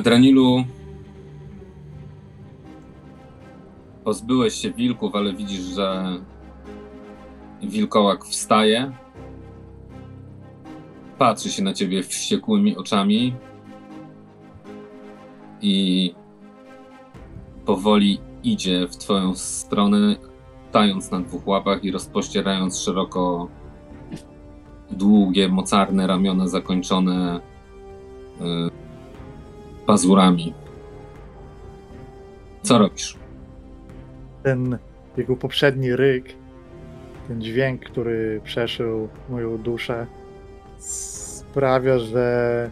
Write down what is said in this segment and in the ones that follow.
Adranilu, pozbyłeś się wilków, ale widzisz, że wilkołak wstaje, patrzy się na ciebie wściekłymi oczami i powoli idzie w twoją stronę, stając na dwóch łapach i rozpościerając szeroko długie, mocarne ramiona zakończone y, pazurami. Co robisz? Ten jego poprzedni ryk, ten dźwięk, który przeszył moją duszę, sprawia, że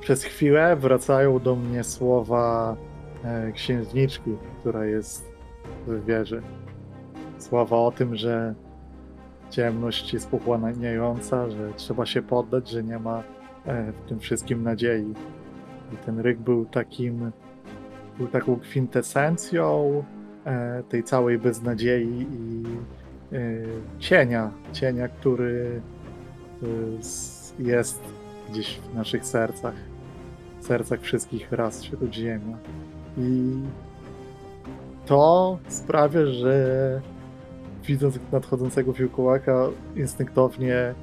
przez chwilę wracają do mnie słowa e, księżniczki, która jest w wieży. Słowa o tym, że ciemność jest pochłaniająca, że trzeba się poddać, że nie ma e, w tym wszystkim nadziei. I ten ryk był takim, był taką kwintesencją e, tej całej beznadziei i e, cienia, cienia, który jest gdzieś w naszych sercach, w sercach wszystkich ras wśród ziemia. I to sprawia, że widząc nadchodzącego wilkołaka, instynktownie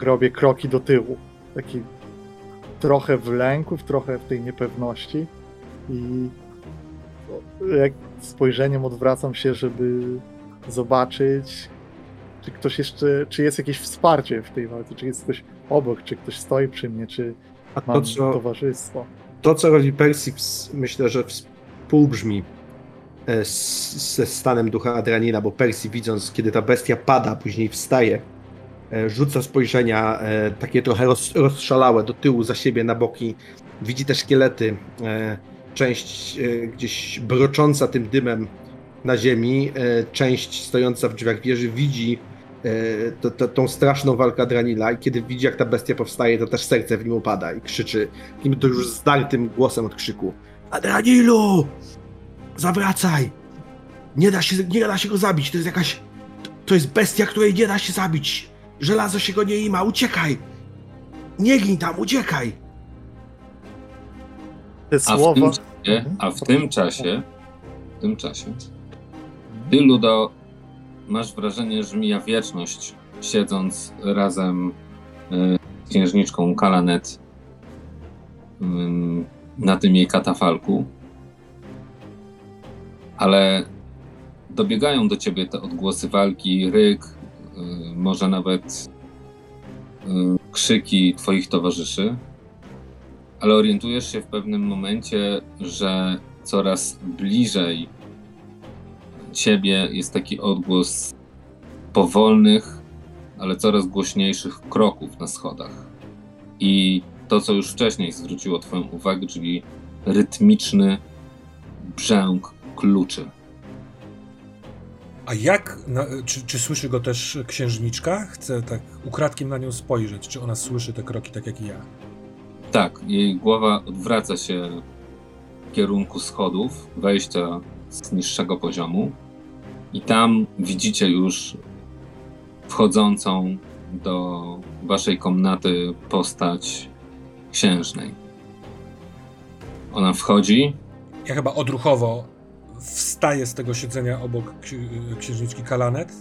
robię kroki do tyłu. Taki trochę w lęku, trochę w tej niepewności. I jak spojrzeniem odwracam się, żeby zobaczyć, czy ktoś jeszcze, czy jest jakieś wsparcie w tej walce, czy jest ktoś obok, czy ktoś stoi przy mnie, czy A to, co, towarzystwo. To, co robi Persix, myślę, że współbrzmi E, ze stanem ducha Adrenalina, bo Percy widząc, kiedy ta bestia pada, później wstaje, rzuca spojrzenia e, takie trochę roz, rozszalałe do tyłu, za siebie, na boki. Widzi te szkielety, część gdzieś brocząca tym dymem na ziemi, część stojąca w drzwiach wieży widzi to, to, tą straszną walkę Adranila i kiedy widzi, jak ta bestia powstaje, to też serce w nim upada i krzyczy takim to już zdartym głosem od krzyku Adranilu! Zawracaj! Nie da się, nie da się go zabić, to jest jakaś... To jest bestia, której nie da się zabić. Żelazo się go nie ima, uciekaj! Nie gin tam, uciekaj! Te a słowa... W tym czasie, a w tym czasie, w tym czasie, ty, Ludo, masz wrażenie, że mija wieczność, siedząc razem y, z księżniczką Kalanet y, na tym jej katafalku ale dobiegają do ciebie te odgłosy walki, ryk, może nawet yy, krzyki twoich towarzyszy, ale orientujesz się w pewnym momencie, że coraz bliżej ciebie jest taki odgłos powolnych, ale coraz głośniejszych kroków na schodach. I to, co już wcześniej zwróciło Twoją uwagę, czyli rytmiczny brzęk kluczy. A jak, na, czy, czy, słyszy go też księżniczka? Chcę tak ukradkiem na nią spojrzeć, czy ona słyszy te kroki tak jak ja. Tak, jej głowa odwraca się w kierunku schodów, wejścia z niższego poziomu i tam widzicie już wchodzącą do waszej komnaty postać księżnej. Ona wchodzi. Ja chyba odruchowo wstaje z tego siedzenia obok księżniczki Kalanet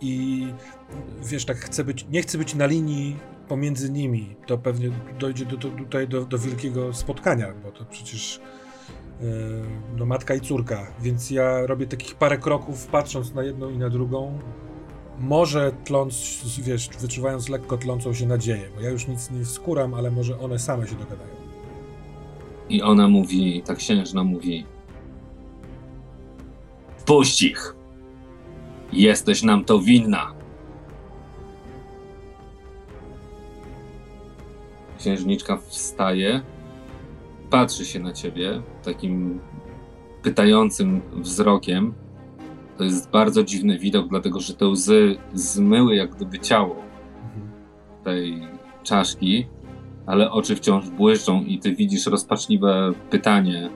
i wiesz, tak chce być, nie chce być na linii pomiędzy nimi. To pewnie dojdzie do, do, tutaj do, do wielkiego spotkania, bo to przecież yy, no matka i córka, więc ja robię takich parę kroków, patrząc na jedną i na drugą, może tląc, wiesz, wyczuwając lekko tlącą się nadzieję, bo ja już nic nie wskuram, ale może one same się dogadają. I ona mówi, ta księżna mówi, Puść ich. Jesteś nam to winna. Księżniczka wstaje, patrzy się na ciebie takim pytającym wzrokiem. To jest bardzo dziwny widok, dlatego że te łzy zmyły jak gdyby ciało tej czaszki, ale oczy wciąż błyszczą i ty widzisz rozpaczliwe pytanie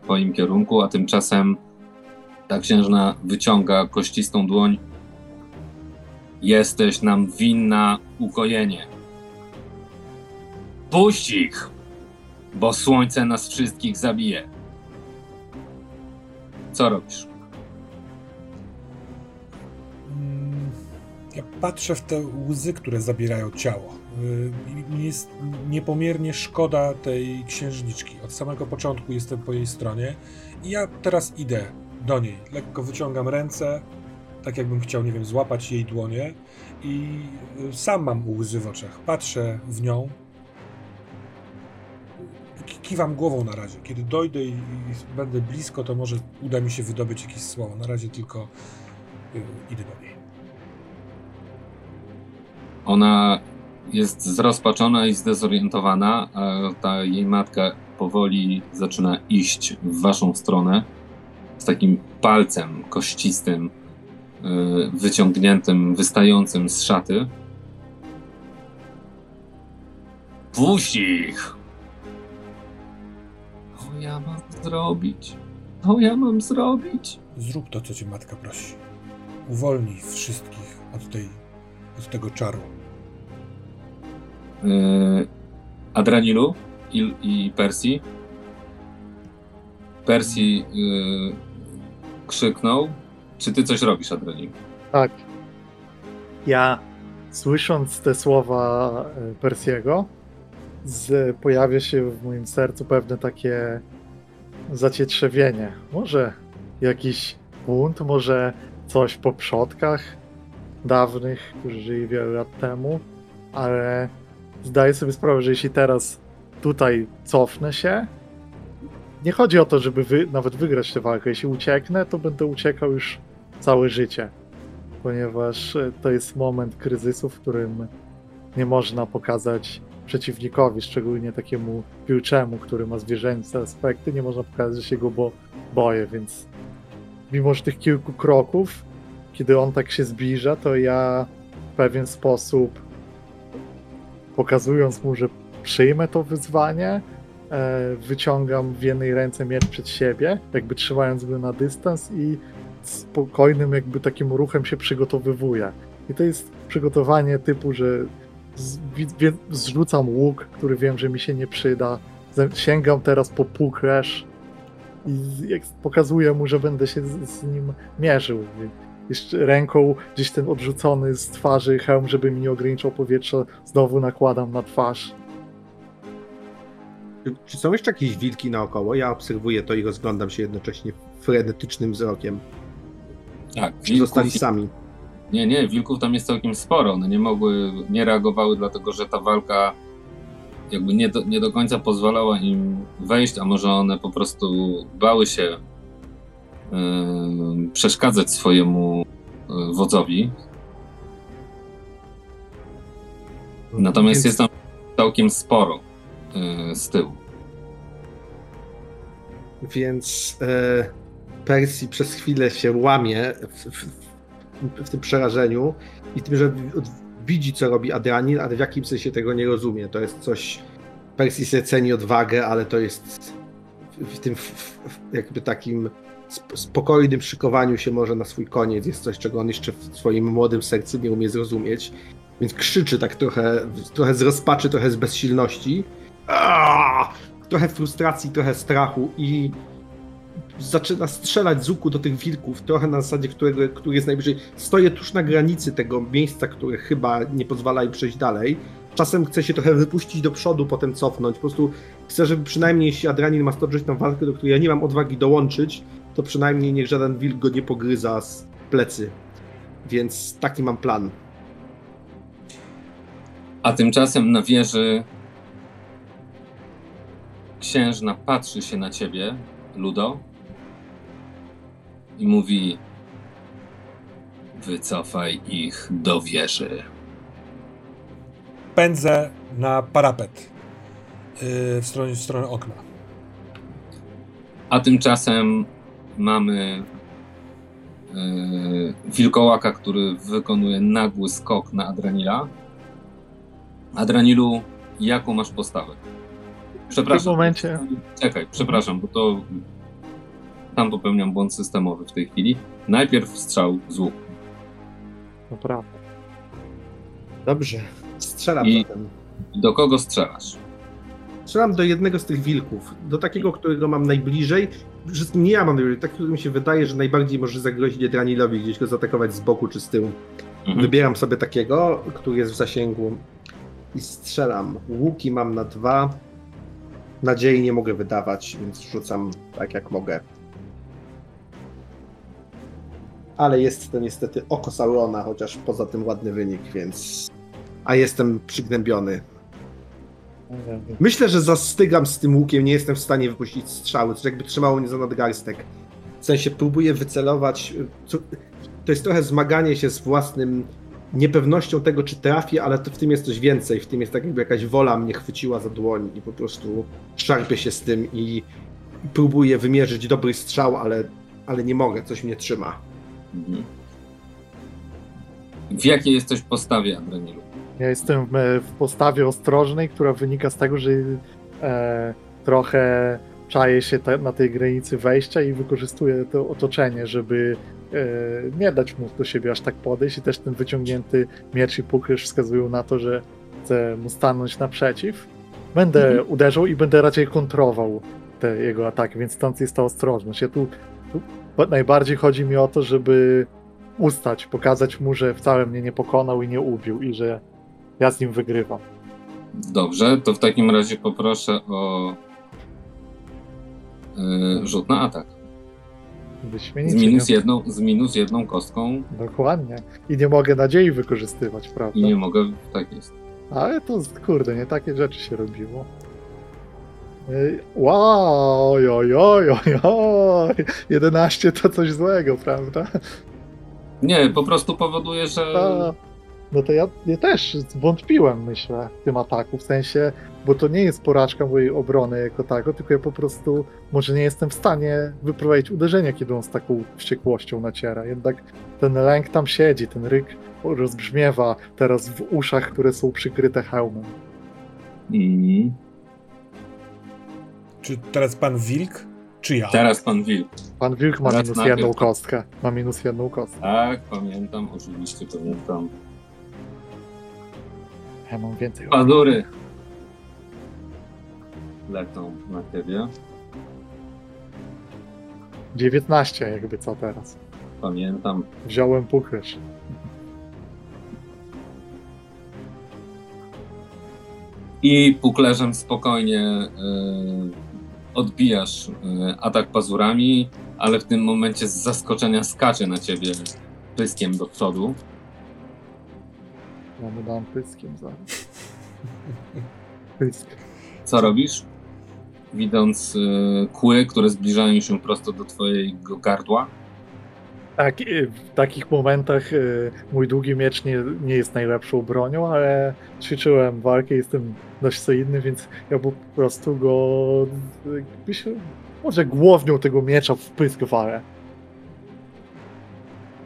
w twoim kierunku, a tymczasem ta księżna wyciąga kościstą dłoń. Jesteś nam winna ukojenie. Puść ich! bo słońce nas wszystkich zabije. Co robisz? Mm, Ja patrzę w te łzy, które zabierają ciało. Y, jest niepomiernie szkoda tej księżniczki. Od samego początku jestem po jej stronie i ja teraz idę do niej. Lekko wyciągam ręce, tak jakbym chciał, nie wiem, złapać jej dłonie i y, sam mam łzy w oczach. Patrzę w nią. Ki- Kiwam głową na razie. Kiedy dojdę i, i będę blisko, to może uda mi się wydobyć jakieś słowo. Na razie tylko y, idę do niej. Ona jest zrozpaczona i zdezorientowana, a ta jej matka powoli zaczyna iść w waszą stronę z takim palcem kościstym, yy, wyciągniętym, wystającym z szaty. Puść ich! Co ja mam zrobić? Co ja mam zrobić? Zrób to, co cię matka prosi. Uwolnij wszystkich od, tej, od tego czaru. Yy, Adranilu i, i Persji. Persji yy, krzyknął. Czy ty coś robisz, Adranilu? Tak. Ja, słysząc te słowa e, Persiego, z, pojawia się w moim sercu pewne takie zacietrzewienie. Może jakiś bunt, może coś po przodkach dawnych, którzy żyli wiele lat temu, ale zdaję sobie sprawę, że jeśli teraz tutaj cofnę się, nie chodzi o to, żeby wy, nawet wygrać tę walkę. Jeśli ucieknę, to będę uciekał już całe życie ponieważ e, to jest moment kryzysu, w którym nie można pokazać przeciwnikowi, szczególnie takiemu piłczemu, który ma zwierzęce aspekty, nie można pokazać, że się go bo boję, więc mimo że tych kilku kroków, kiedy on tak się zbliża, to ja w pewien sposób pokazując mu, że przyjmę to wyzwanie, wyciągam w jednej ręce miecz przed siebie, jakby trzymając go na dystans i spokojnym jakby takim ruchem się przygotowywuję. I to jest przygotowanie typu, że z, wi- wie- zrzucam łuk, który wiem, że mi się nie przyda, sięgam teraz po pukresz i pokazuję mu, że będę się z, z nim mierzył. Jeszcze ręką gdzieś ten odrzucony z twarzy hełm, żeby mi nie ograniczał powietrza, znowu nakładam na twarz. Czy, czy są jeszcze jakieś wilki naokoło? Ja obserwuję to i rozglądam się jednocześnie frenetycznym wzrokiem. Tak, Czy zostali wilków, sami? nie, nie, wilków tam jest całkiem sporo. One nie mogły, nie reagowały, dlatego że ta walka jakby nie do, nie do końca pozwalała im wejść, a może one po prostu bały się yy, przeszkadzać swojemu yy, wodzowi. Natomiast Więc- jest tam całkiem sporo z tyłu. Więc e, Persji przez chwilę się łamie w, w, w tym przerażeniu i tym, że widzi, co robi Adrianin, ale w jakim sensie tego nie rozumie. To jest coś. Persji sobie ceni odwagę, ale to jest w, tym w, jakby takim sp- spokojnym szykowaniu się może na swój koniec. Jest coś, czego on jeszcze w swoim młodym sercu nie umie zrozumieć. Więc krzyczy tak trochę, trochę z rozpaczy, trochę z bezsilności. Trochę frustracji, trochę strachu i zaczyna strzelać z łuku do tych wilków, trochę na zasadzie, którego, który jest najbliżej. Stoję tuż na granicy tego miejsca, które chyba nie pozwala im przejść dalej. Czasem chcę się trochę wypuścić do przodu, potem cofnąć. Po prostu chcę, żeby przynajmniej jeśli Adrianin ma stoczyć tą walkę, do której ja nie mam odwagi dołączyć, to przynajmniej niech żaden wilk go nie pogryza z plecy. Więc taki mam plan. A tymczasem na wieży księżna patrzy się na ciebie, Ludo, i mówi: Wycofaj ich do wieży. Pędzę na parapet yy, w, stronę, w stronę okna. A tymczasem mamy yy, wilkołaka, który wykonuje nagły skok na Adranila. Adranilu, jaką masz postawę? Przepraszam. W tym momencie- Czekaj, przepraszam, bo to tam popełniam błąd systemowy w tej chwili. Najpierw strzał z łuku. Naprawdę. Dobrze. Strzelam I- zatem. Do kogo strzelasz? Strzelam do jednego z tych wilków, do takiego, którego mam najbliżej. Wszystkim nie ja mam najbliżej, tak, który mi się wydaje, że najbardziej może zagrozić Dranilowi, gdzieś go zaatakować z boku czy z tyłu. Mhm. Wybieram sobie takiego, który jest w zasięgu i strzelam. Łuki mam na dwa. Nadziei nie mogę wydawać, więc rzucam tak jak mogę. Ale jest to niestety oko Saurona, chociaż poza tym ładny wynik, więc. A jestem przygnębiony. Myślę, że zastygam z tym łukiem, nie jestem w stanie wypuścić strzały, to jakby trzymało mnie za nadgarstek. W sensie próbuję wycelować. co- To jest trochę zmaganie się z własnym niepewnością tego, czy trafię, ale to w tym jest coś więcej. W tym jest tak jakby jakaś wola mnie chwyciła za dłoń i po prostu szarpię się z tym i, próbuję wymierzyć dobry strzał, ale, ale nie mogę, coś mnie trzyma. Mhm. W jakiej jesteś postawie, Adrenilu? Ja jestem w postawie ostrożnej, która wynika z tego, że e, trochę czaję się te, na tej granicy wejścia i wykorzystuję to otoczenie, żeby nie dać mu do siebie aż tak podejść i też ten wyciągnięty miecz i pukrysz wskazują na to, że chcę mu stanąć naprzeciw. Będę Mhm. uderzał i będę raczej kontrował te jego ataki, więc stąd jest ta ostrożność. Ja tu, tu najbardziej chodzi mi o to, żeby ustać, pokazać mu, że wcale mnie nie pokonał i nie ubił i że ja z nim wygrywam. Dobrze, to w takim razie poproszę o yy, rzut na atak. Z Wyśmienicie. minus, nie? jedną, z minus jedną kostką Dokładnie. I nie mogę nadziei wykorzystywać, prawda? i nie mogę. Tak jest. Ale to, kurde, nie takie rzeczy się robiło. Wow, oj, oj, oj, oj, oj. 11 to coś złego, prawda? Nie, po prostu powoduje, że. A, no to ja, ja też zwątpiłem, myślę, w tym ataku, w sensie, bo to nie jest porażka mojej obrony jako tako, tylko ja po prostu może nie jestem w stanie wyprowadzić uderzenia, kiedy on z taką wściekłością naciera. Jednak ten lęk tam siedzi, ten ryk rozbrzmiewa teraz w uszach, które są przykryte hełmem. Mm. Czy teraz pan Wilk, czy ja? Teraz pan Wilk. Pan Wilk ma Raz minus jedną kostkę. Ma minus jedną kostkę. Tak, pamiętam, oczywiście pamiętam. Ja mam więcej. Pazury lecą na ciebie. 19 jakby co teraz. Pamiętam. Wziąłem pukrysz. I puklerzem spokojnie e, odbijasz e, atak pazurami, ale w tym momencie z zaskoczenia skacze na ciebie pyskiem do przodu. Ja mu dam pyskiem zaraz. Pysk. Co robisz? Widząc e, kły, które zbliżają się prosto do twojego gardła. Tak, w takich momentach y, mój długi miecz nie, nie jest najlepszą bronią, ale ćwiczyłem walkę, jestem dość solidny, więc ja po prostu go jakby się, może głownią tego miecza w pysk walę.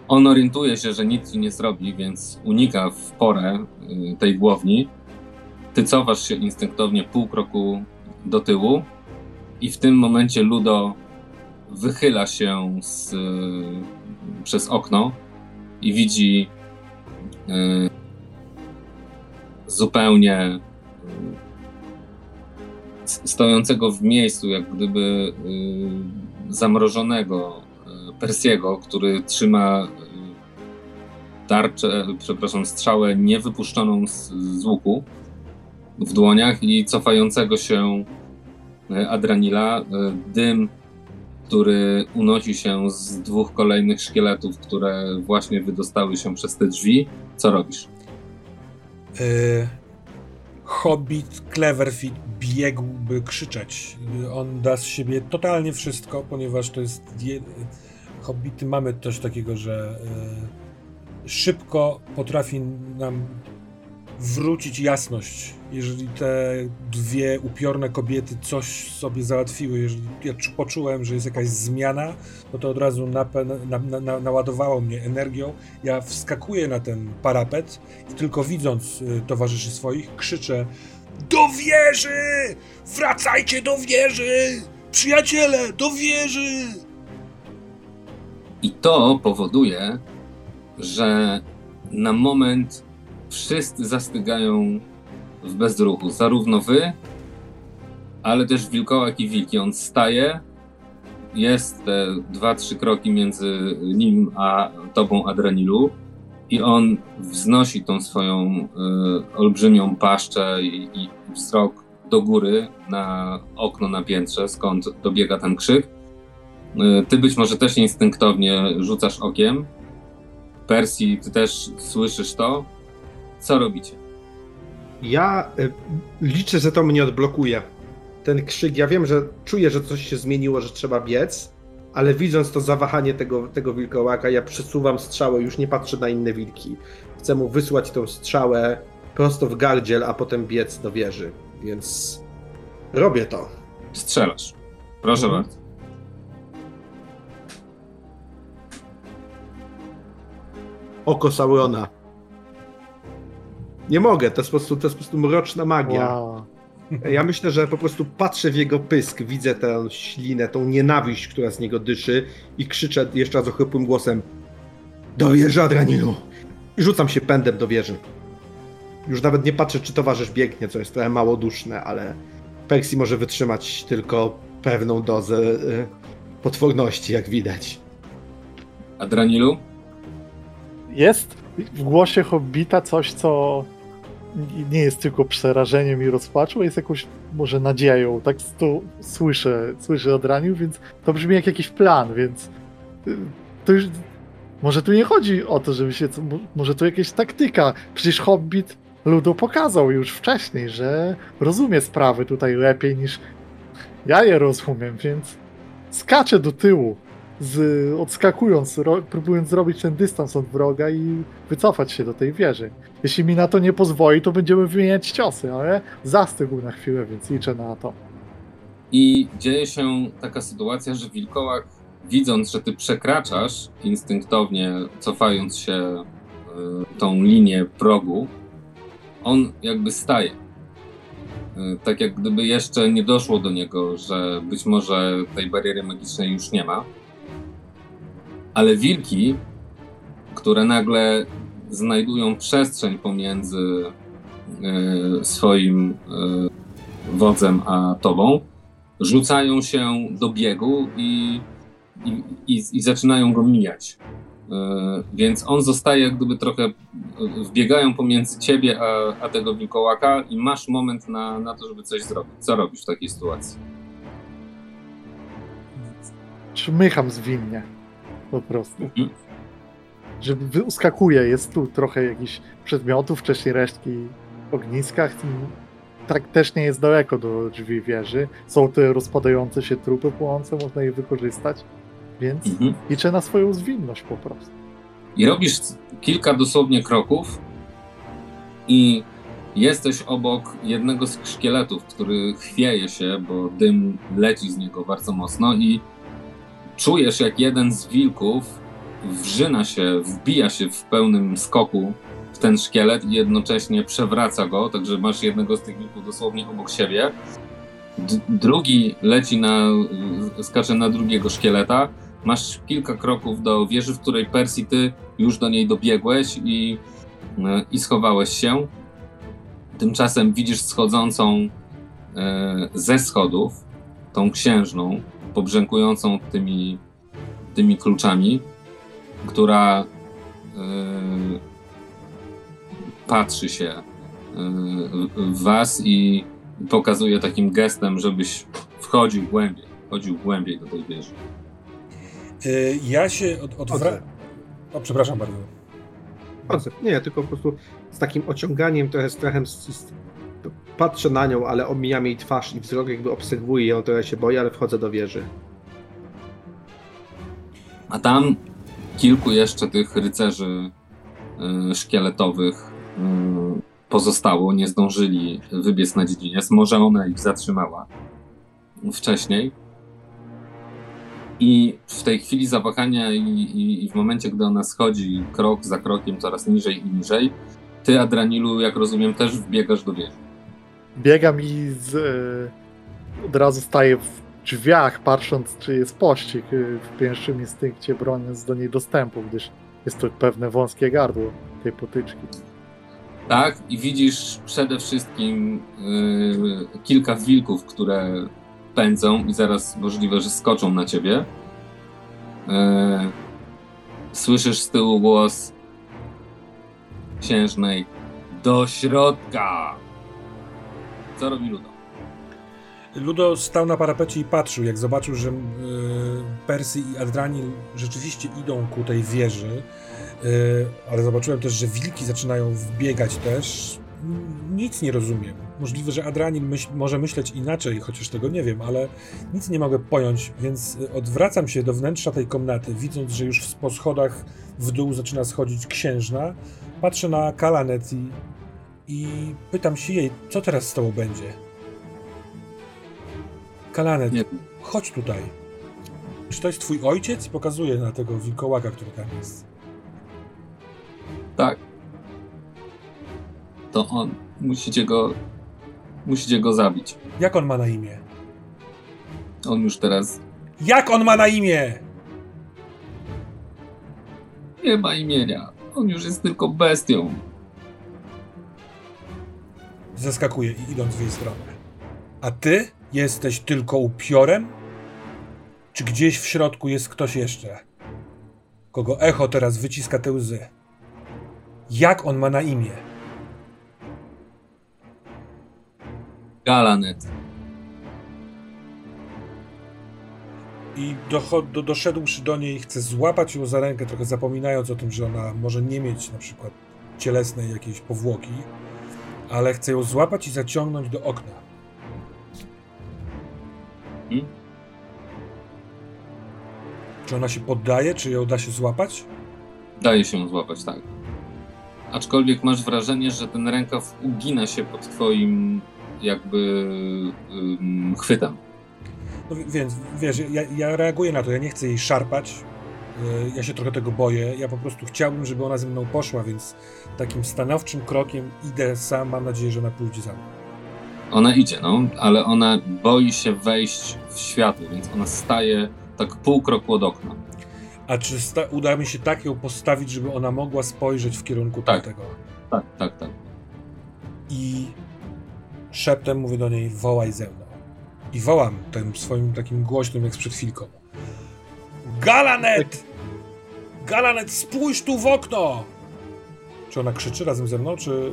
On orientuje się, że nic ci nie zrobi, więc unika w porę y, tej głowni. Ty cofasz się instynktownie pół kroku do tyłu i w tym momencie Ludo wychyla się z, przez okno i widzi y, zupełnie s- stojącego w miejscu, jak gdyby y, zamrożonego Persiego, który trzyma tarczę, przepraszam, strzałę niewypuszczoną z, z łuku w dłoniach i cofającego się y, Adranila. Y, Dym, który unosi się z dwóch kolejnych szkieletów, które właśnie wydostały się przez te drzwi. Co robisz? Y, Hobbit Cleverfeet biegłby krzyczeć. On da z siebie totalnie wszystko, ponieważ to jest. Je... Hobbity mamy coś takiego, że szybko potrafi nam wrócić jasność. Jeżeli te dwie upiorne kobiety coś sobie załatwiły, jeżeli ja czu- poczułem, że jest jakaś zmiana, no to od razu na, na, na, naładowało mnie energią. Ja wskakuję na ten parapet i tylko widząc y, towarzyszy swoich, krzyczę Do wieży! Wracajcie do wieży! Przyjaciele, do wieży! I to powoduje, że na moment wszyscy zastygają w bezruchu. Zarówno wy, ale też wilkołak i wilki. On staje, jest te dwa, trzy kroki między nim a tobą, Adranilu, i on wznosi tą swoją y, olbrzymią paszczę i, i wzrok do góry na okno na piętrze, skąd dobiega ten krzyk. Y, ty być może też instynktownie rzucasz okiem. Persji, ty też słyszysz to. Co robicie? Ja y, liczę, że to mnie odblokuje. Ten krzyk, ja wiem, że czuję, że coś się zmieniło, że trzeba biec, ale widząc to zawahanie tego, tego wilkołaka, ja przesuwam strzałę, już nie patrzę na inne wilki. Chcę mu wysłać tą strzałę prosto w gardziel, a potem biec do wieży. Więc robię to. Strzelasz. Proszę Mhm. bardzo. Oko Saurona. Nie mogę, to jest po prostu, to jest po prostu mroczna magia. Wow. Ja myślę, że po prostu patrzę w jego pysk, widzę tę ślinę, tą nienawiść, która z niego dyszy i krzyczę jeszcze raz ochrypłym głosem Do wieży, Adranilu! I rzucam się pędem do wieży. Już nawet nie patrzę, czy towarzysz biegnie, co jest trochę mało duszne, ale Percy może wytrzymać tylko pewną dozę y, potworności, jak widać. Adranilu? Jest w głosie Hobbita coś, co nie jest tylko przerażeniem i rozpaczą, jest jakąś może nadzieją. Tak to słyszę, słyszę od raniu, więc to brzmi jak jakiś plan, więc y, to już może tu nie chodzi o to, żeby się, mo- może to jakaś taktyka. Przecież Hobbit ludu pokazał już wcześniej, że rozumie sprawy tutaj lepiej niż ja je rozumiem, więc skaczę do tyłu, z, odskakując, ro, próbując zrobić ten dystans od wroga i wycofać się do tej wieży. Jeśli mi na to nie pozwoli, to będziemy wymieniać ciosy, ale zastygł na chwilę, więc liczę na to. I dzieje się taka sytuacja, że wilkołak, widząc, że ty przekraczasz instynktownie, cofając się y, tą linię progu, on jakby staje. Y, tak jak gdyby jeszcze nie doszło do niego, że być może tej bariery magicznej już nie ma. Ale wilki, które nagle znajdują przestrzeń pomiędzy y, swoim y, wodzem a tobą, rzucają się do biegu i, i, i, i zaczynają go mijać. E, Więc on zostaje jak gdyby trochę, e, wbiegają pomiędzy ciebie a, a tego wilkołaka i masz moment na, na to, żeby coś zrobić. Co robisz w takiej sytuacji? Czmycham zwinnie. Po prostu. Mhm. Że uskakuje, jest tu trochę jakichś przedmiotów, wcześniej resztki ogniska. Tak też nie jest daleko do drzwi wieży. Są te rozpadające się trupy płonące, można je wykorzystać. Więc Mhm. liczę na swoją zwinność po prostu. I robisz kilka dosłownie kroków i jesteś obok jednego z szkieletów, który chwieje się, bo dym leci z niego bardzo mocno i czujesz jak jeden z wilków wrzyna się, wbija się w pełnym skoku w ten szkielet i jednocześnie przewraca go, także masz jednego z tych wilków dosłownie obok siebie. D- drugi leci na, skacze na drugiego szkieleta. Masz kilka kroków do wieży, w której Persji ty już do niej dobiegłeś i, i schowałeś się. Tymczasem widzisz schodzącą e, ze schodów tą księżną, pobrzękującą tymi, tymi kluczami, która e, patrzy się e, w- was i pokazuje takim gestem, żebyś wchodził głębiej, wchodził głębiej do tej wieży. Y, Ja się od, odwra... Chodzę. O, przepraszam bardzo. Nie, tylko po prostu z takim ociąganiem, trochę strachem z, z, patrzę na nią, ale omijam jej twarz i wzrok jakby obserwuję ją, trochę się boję, ale wchodzę do wieży. A tam kilku jeszcze tych rycerzy y, szkieletowych y, pozostało, nie zdążyli wybiec na dziedziniec. Może ona ich zatrzymała wcześniej. I w tej chwili zawahania i, i, i w momencie, gdy ona schodzi krok za krokiem coraz niżej i niżej, ty, Adranilu, jak rozumiem, też wbiegasz do wieży. Biegam i z, e, od razu staję w drzwiach, patrząc, czy jest pościg e, w pierwszym instynkcie, broniąc do niej dostępu, gdyż jest to pewne wąskie gardło tej potyczki. Tak, i widzisz przede wszystkim yy, kilka wilków, które pędzą i zaraz możliwe, że skoczą na ciebie. Słyszysz z tyłu głos księżnej do środka. Co robi Ludo? Ludo stał na parapecie i patrzył, jak zobaczył, że y, Persy i Adranil rzeczywiście idą ku tej wieży, y, ale zobaczyłem też, że wilki zaczynają wbiegać też. Nic nie rozumiem. Możliwe, że Adranil myśl, może myśleć inaczej, chociaż tego nie wiem, ale nic nie mogę pojąć, więc y, odwracam się do wnętrza tej komnaty, widząc, że już po schodach w dół zaczyna schodzić księżna. Patrzę na Kalanet i, i pytam się jej, co teraz z tobą będzie? Kalanet, Nie, chodź tutaj. Czy to jest twój ojciec? Pokazuje na tego wilkołaka, który tam jest. tak. To on. Musicie go. Musicie go zabić. Jak on ma na imię? On już teraz Jak on ma na imię? nie ma imienia. On już jest tylko bestią. Zeskakuje i idąc w jej stronę. A ty jesteś tylko upiorem? Czy gdzieś w środku jest ktoś jeszcze? Kogo echo teraz wyciska te łzy? Jak on ma na imię? Galanet. I docho- do, doszedłszy do niej, chce złapać ją za rękę, trochę zapominając o tym, że ona może nie mieć na przykład cielesnej jakiejś powłoki, ale chce ją złapać i zaciągnąć do okna. Hmm? Czy ona się poddaje, czy ją da się złapać? Daje się złapać, tak. Aczkolwiek masz wrażenie, że ten rękaw ugina się pod twoim jakby ym, chwytem. No wi- więc wiesz, ja, ja reaguję na to, ja nie chcę jej szarpać. Yy, Ja się trochę tego boję. Ja po prostu chciałbym, żeby ona ze mną poszła, więc takim stanowczym krokiem idę sam. Mam nadzieję, że ona pójdzie za mną. Ona idzie, no, ale ona boi się wejść w światło, więc ona staje tak pół kroku od okna. A czy uda mi się tak ją postawić, żeby ona mogła spojrzeć w kierunku Tak. tamtego? Tak, tak, tak. I szeptem mówię do niej, wołaj ze mną. I wołam tym swoim takim głośnym, jak przed chwilką. Galanet! Galanet, spójrz tu w okno! Czy ona krzyczy razem ze mną, czy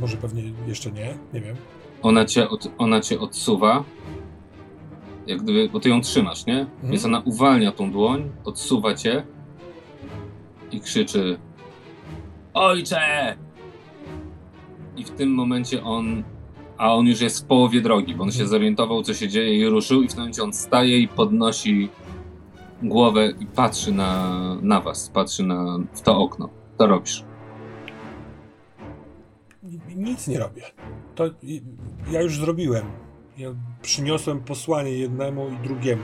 może pewnie jeszcze nie? Nie wiem. Ona cię, od, ona cię odsuwa, jak gdyby, bo ty ją trzymasz, nie? Więc ona uwalnia tą dłoń, odsuwa cię i krzyczy Ojcze! I w tym momencie on, a on już jest w połowie drogi, bo on się Mhm. zorientował, co się dzieje i ruszył i w tym momencie on staje i podnosi głowę i patrzy na, na was, patrzy na, w to okno. Co robisz? Nic nie robię. To ja już zrobiłem. Ja przyniosłem posłanie jednemu i drugiemu.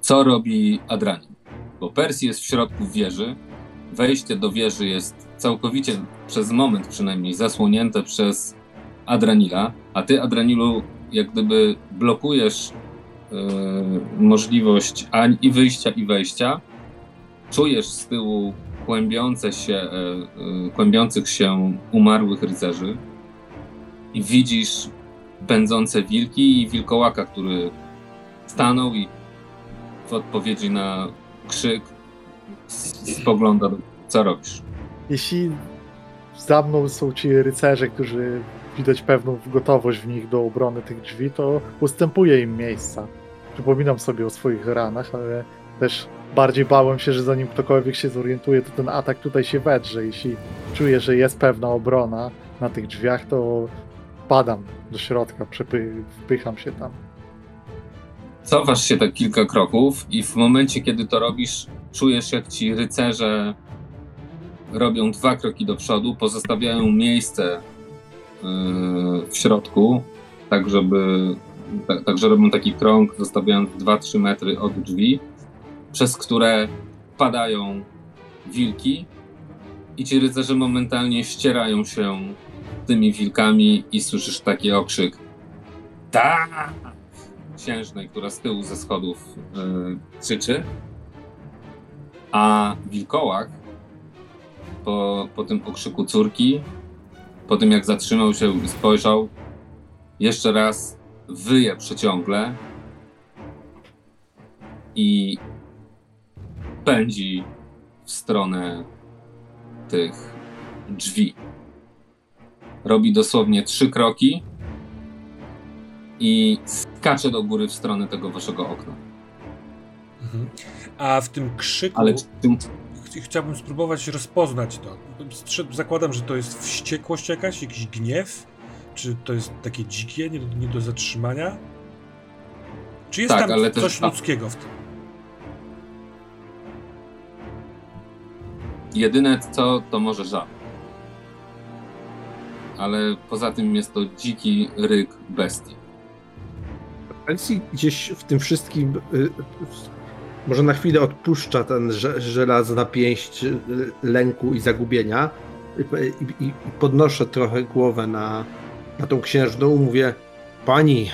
co robi Adranin. Bo Persji jest w środku wieży. Wejście do wieży jest całkowicie, przez moment przynajmniej, zasłonięte przez Adranila, a ty, Adranilu, jak gdyby blokujesz możliwość ani i wyjścia, i wejścia. Czujesz z tyłu kłębiące się, yy, yy, kłębiących się umarłych rycerzy i widzisz pędzące wilki i wilkołaka, który stanął i w odpowiedzi na krzyk spogląda, co robisz. Jeśli za mną są ci rycerze, którzy widać pewną gotowość w nich do obrony tych drzwi, to ustępuję im miejsca. Przypominam sobie o swoich ranach, ale też bardziej bałem się, że zanim ktokolwiek się zorientuje, to ten atak tutaj się wedrze. Jeśli czuję, że jest pewna obrona na tych drzwiach, to padam do środka, wpycham się tam. Cofasz się tak kilka kroków i w momencie, kiedy to robisz, czujesz jak ci rycerze robią dwa kroki do przodu, pozostawiają miejsce yy, w środku, tak żeby, tak, tak, że robią taki krąg, zostawiając 2-3 metry od drzwi, przez które padają wilki i ci rycerze momentalnie ścierają się tymi wilkami i słyszysz taki okrzyk tak! księżnej, która z tyłu ze schodów yy, krzyczy, a wilkołak po, po tym okrzyku córki po tym jak zatrzymał się i spojrzał, jeszcze raz wyje przeciągle i pędzi w stronę tych drzwi. Robi dosłownie trzy kroki i skacze do góry w stronę tego waszego okna. Mhm. A w tym krzyku Ale czy ty, ch- chciałbym spróbować rozpoznać to. Zakładam, że to jest wściekłość jakaś, jakiś gniew? Czy to jest takie dzikie, nie do, nie do zatrzymania? Czy jest Tak, tam ale też- coś ludzkiego w tym? jedyne co, to może żal. Ale poza tym jest to dziki ryk bestii. Elsie gdzieś w tym wszystkim y, może na chwilę odpuszcza ten że- żelazna pięść y, lęku i zagubienia i, i, i podnoszę trochę głowę na, na tą księżną mówię pani,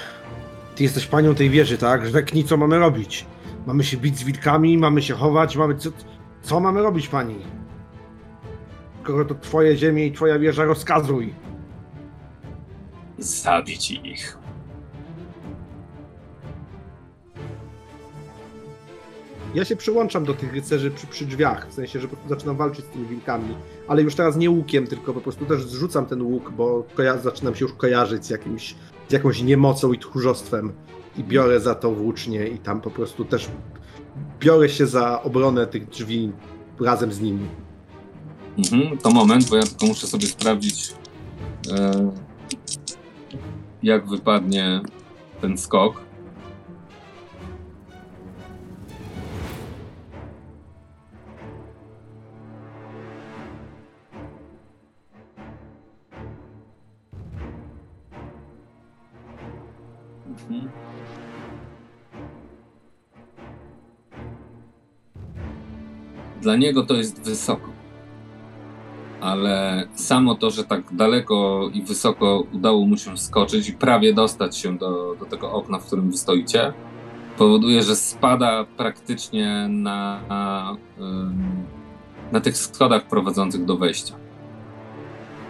ty jesteś panią tej wieży, tak? Rzeknij co mamy robić. Mamy się bić z wilkami, mamy się chować, mamy co, co mamy robić pani? Skoro to twoje ziemie i twoja wieża rozkazuj. Zabić ich. Ja się przyłączam do tych rycerzy przy, przy drzwiach, w sensie, że zaczynam walczyć z tymi wilkami, ale już teraz nie łukiem, tylko po prostu też zrzucam ten łuk, bo koja- zaczynam się już kojarzyć z, jakimś, z jakąś niemocą i tchórzostwem i biorę za to włócznie i tam po prostu też biorę się za obronę tych drzwi razem z nimi. Mhm, to moment, bo ja tylko muszę sobie sprawdzić, e, jak wypadnie ten skok. Dla niego to jest wysoko ale samo to, że tak daleko i wysoko udało mu się skoczyć i prawie dostać się do, do tego okna, w którym wy stoicie, powoduje, że spada praktycznie na, na, na tych schodach prowadzących do wejścia.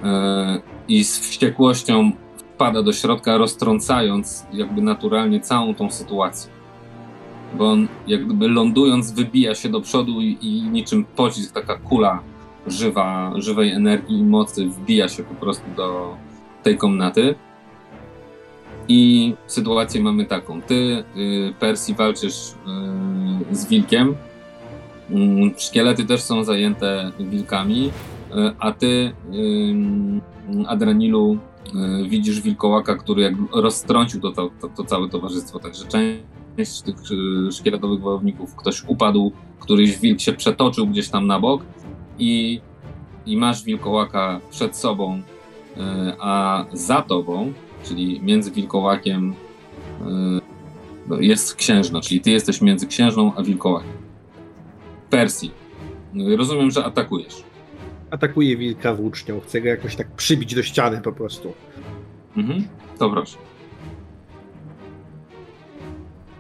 Yy, I z wściekłością wpada do środka, roztrącając jakby naturalnie całą tą sytuację. Bo on jak gdyby lądując wybija się do przodu i, i niczym pocisk, taka kula żywa, żywej energii i mocy wbija się po prostu do tej komnaty. I sytuację mamy taką. Ty, y, Percy, walczysz y, z wilkiem. Mm, Szkielety też są zajęte wilkami, y, a ty, y, Adranilu, y, widzisz wilkołaka, który jak roztrącił to, to, to, to całe towarzystwo. Także część tych y, szkieletowych wojowników, ktoś upadł, któryś wilk się przetoczył gdzieś tam na bok i, i masz wilkołaka przed sobą, y, a za tobą, czyli między wilkołakiem, y, no, jest księżna, czyli ty jesteś między księżną a wilkołakiem. Persji. Rozumiem, że atakujesz. Atakuję wilka włócznią, chcę go jakoś tak przybić do ściany po prostu. Mhm. To proszę.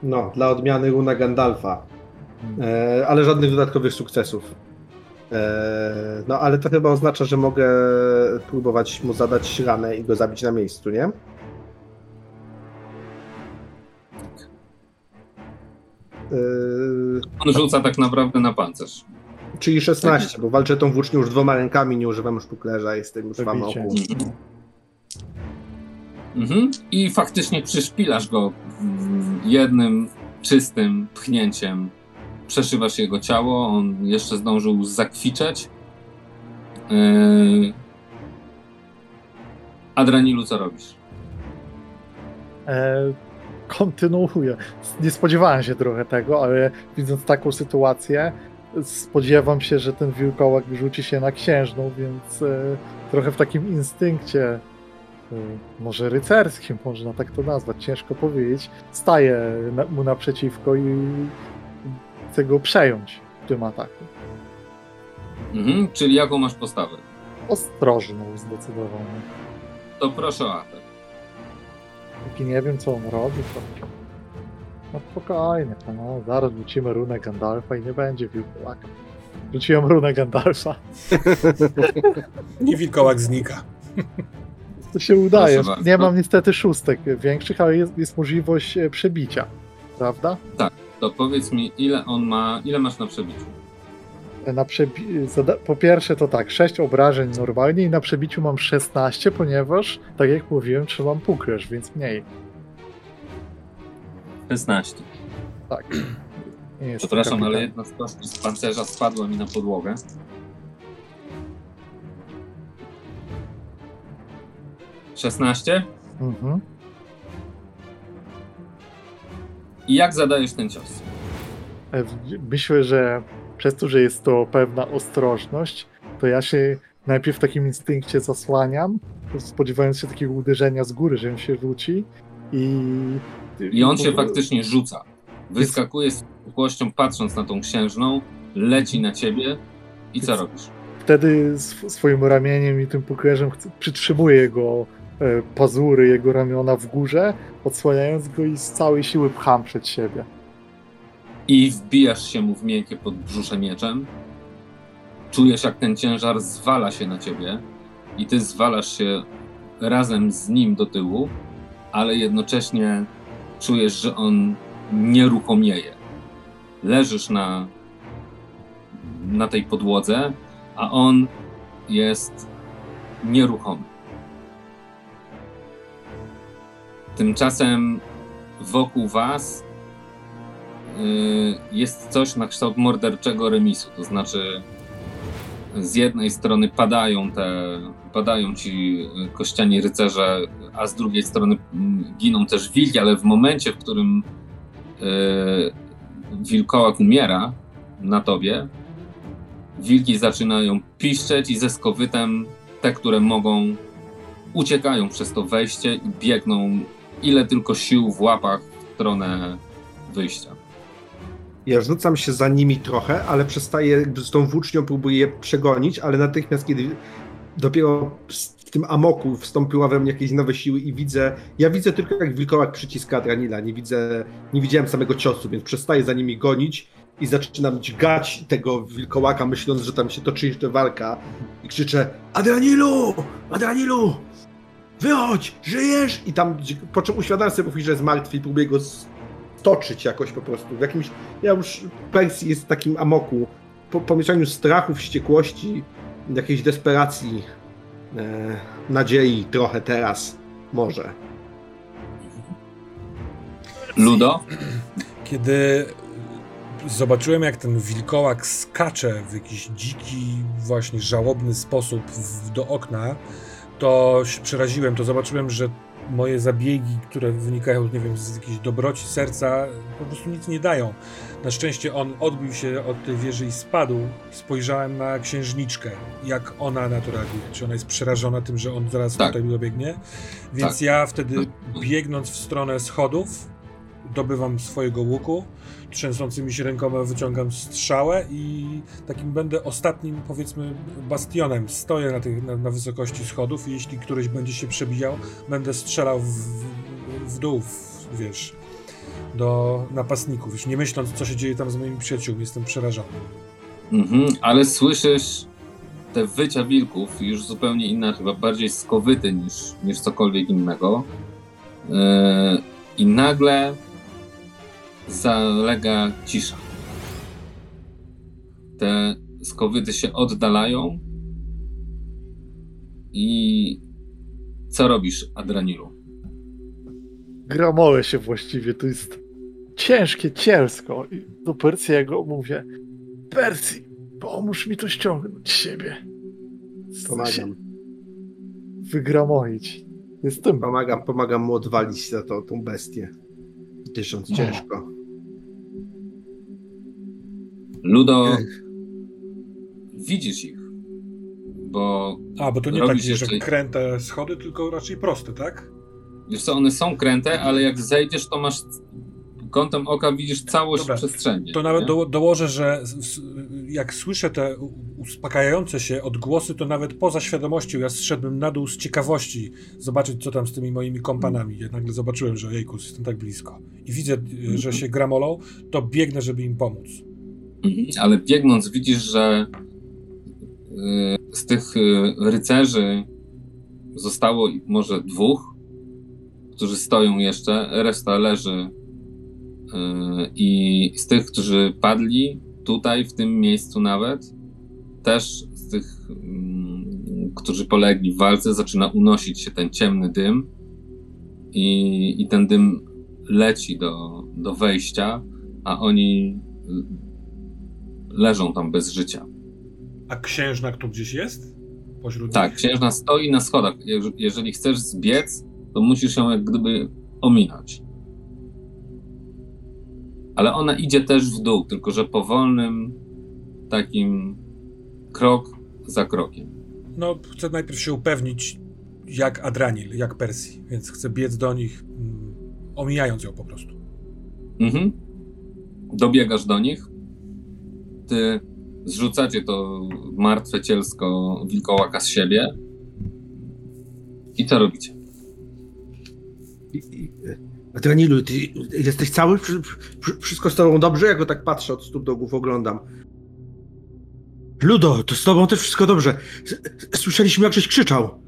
No, dla odmiany runa Gandalfa. E, ale żadnych dodatkowych sukcesów. E, no, ale to chyba oznacza, że mogę próbować mu zadać ranę i go zabić na miejscu, nie? E, On rzuca tak naprawdę na pancerz. czyli 16, bo walczę tą włócznią już dwoma rękami, nie używam szpuklerza, jestem już w Wybicie. amoku. Mhm. I faktycznie przyszpilasz go jednym czystym pchnięciem. Przeszywasz jego ciało, on jeszcze zdążył zakwiczeć. Yy... Adranilu, co robisz? E, kontynuuję. Nie spodziewałem się trochę tego, ale widząc taką sytuację, spodziewam się, że ten wilkołak rzuci się na księżną, więc e, trochę w takim instynkcie, może rycerskim, można tak to nazwać, ciężko powiedzieć, staję na, mu naprzeciwko i chcę go przejąć w tym ataku. Mhm. Czyli jaką masz postawę? Ostrożną zdecydowanie. To proszę o atak. Póki nie wiem, co on robi, to... No spokojnie, no, zaraz wrócimy runę Gandalfa i nie będzie wilkołaka. Wróciłem runę Gandalfa. I wilkołak znika. To się udaje. Nie mam niestety szóstek większych, ale jest, jest możliwość e, przebicia. Prawda? To powiedz mi, ile on ma, ile masz na przebiciu? Na przebi- po pierwsze to tak, 6 obrażeń normalnie i na przebiciu mam 16, ponieważ, tak jak mówiłem, trzymam pukresz, więc mniej. 16. Tak. Przepraszam, ale jedna z z pancerza spadła mi na podłogę. Szesnaście? Mhm. I jak zadajesz ten cios? E, Myślę, że przez to, że jest to pewna ostrożność, to ja się najpierw w takim instynkcie zasłaniam, spodziewając się takiego uderzenia z góry, że on się rzuci i... I on się faktycznie rzuca. Wyskakuje z szybkością, patrząc na tą księżną, leci na ciebie i co robisz? Wtedy sw- swoim ramieniem i tym puklerzem przytrzymuję e, pazury, jego ramiona w górze, odsłaniając go i z całej siły pcham przed siebie. I wbijasz się mu w miękkie podbrzusze mieczem. Czujesz, jak ten ciężar zwala się na ciebie i ty zwalasz się razem z nim do tyłu, ale jednocześnie czujesz, że on nieruchomieje. Leżysz na, na tej podłodze, a on jest nieruchomy. Tymczasem wokół was y, jest coś na kształt morderczego remisu. To znaczy, z jednej strony padają te, padają ci y, kościani rycerze, a z drugiej strony mm, giną też wilki, ale w momencie, w którym y, wilkołak umiera na tobie, wilki zaczynają piszczeć i ze skowytem te, które mogą, uciekają przez to wejście i biegną ile tylko sił w łapach w stronę wyjścia. Ja rzucam się za nimi trochę, ale przestaję, z tą włócznią próbuję przegonić, ale natychmiast, kiedy dopiero w tym amoku wstąpiła we mnie jakieś nowe siły i widzę, ja widzę tylko jak wilkołak przyciska Adranila, nie widzę, nie widziałem samego ciosu, więc przestaję za nimi gonić i zaczynam dźgać tego wilkołaka, myśląc, że tam się toczy jeszcze walka i krzyczę Adranilu! Adranilu! Wychodź! Żyjesz! I tam, po czym uświadamiam sobie, że jest martwy i próbuję go stoczyć jakoś po prostu. W jakimś, ja już Persji jest w takim amoku, po pomieszaniu strachu, wściekłości, jakiejś desperacji, e, nadziei trochę teraz, może. Ludo? Kiedy zobaczyłem, jak ten wilkołak skacze w jakiś dziki, właśnie żałobny sposób w, do okna, to się przeraziłem. To zobaczyłem, że moje zabiegi, które wynikają, nie wiem, z jakiejś dobroci serca, po prostu nic nie dają. Na szczęście on odbił się od tej wieży i spadł. Spojrzałem na księżniczkę, jak ona na to reaguje. Czy ona jest przerażona tym, że on zaraz Tak. tutaj dobiegnie? Więc Tak. ja wtedy, biegnąc w stronę schodów, dobywam swojego łuku, trzęsącymi się rękoma wyciągam strzałę i takim będę ostatnim, powiedzmy, bastionem. Stoję na, tych, na, na wysokości schodów i jeśli któryś będzie się przebijał, będę strzelał w, w, dół, w, wiesz, do napastników, już nie myśląc, co się dzieje tam z moimi przyjaciółmi. Jestem przerażony. Mhm, ale słyszysz te wycia wilków, już zupełnie inne, chyba bardziej skowyty niż, niż cokolwiek innego. Yy, I nagle zalega cisza. Te skowyty się oddalają. I co robisz, Adranilu? Gramolę się właściwie, to jest ciężkie, cielsko. I do Persiego mówię, Persji, pomóż mi to ściągnąć z siebie. Pomagam. Wygramoić. Jestem Pomagam, pomagam mu odwalić za to, tą bestię. Dysząc ciężko. Ludo, Ech. widzisz ich, bo A, bo to nie Robisz takie, że jeszcze- kręte schody, tylko raczej proste, tak? Wiesz co, one są kręte, ale jak zejdziesz, to masz kątem oka widzisz całość Dobra, przestrzeni. To nawet do, dołożę, że jak słyszę te uspokajające się odgłosy, to nawet poza świadomością ja zszedłem na dół z ciekawości zobaczyć, co tam z tymi moimi kompanami. Ja nagle zobaczyłem, że jejkus, jestem tak blisko. I widzę, y, że się gramolą, to biegnę, żeby im pomóc. Mhm, Ale biegnąc widzisz, że y, z tych y, rycerzy zostało może dwóch, którzy stoją jeszcze, reszta leży. Yy, I z tych, którzy padli tutaj, w tym miejscu nawet, też z tych, mm, którzy polegli w walce, zaczyna unosić się ten ciemny dym. I, i ten dym leci do, do wejścia, a oni y, leżą tam bez życia. A księżna tu gdzieś jest? Pośród Tak, nich? księżna stoi na schodach. Jeż- Jeżeli chcesz zbiec, to musisz ją jak gdyby ominąć. Ale ona idzie też w dół, tylko że powolnym takim krok za krokiem. No, chcę najpierw się upewnić, jak Adranil, jak Persji, więc chcę biec do nich, mm, omijając ją po prostu. Mhm. Dobiegasz do nich. Ty zrzucacie to martwe cielsko wilkołaka z siebie. I co robicie? Adrenilu, ty jesteś cały? Wszy- wszy- Wszystko z tobą dobrze? Ja go tak patrzę od stóp do głów, oglądam. Ludo, to z tobą też wszystko dobrze. Słyszeliśmy, jak żeś krzyczał.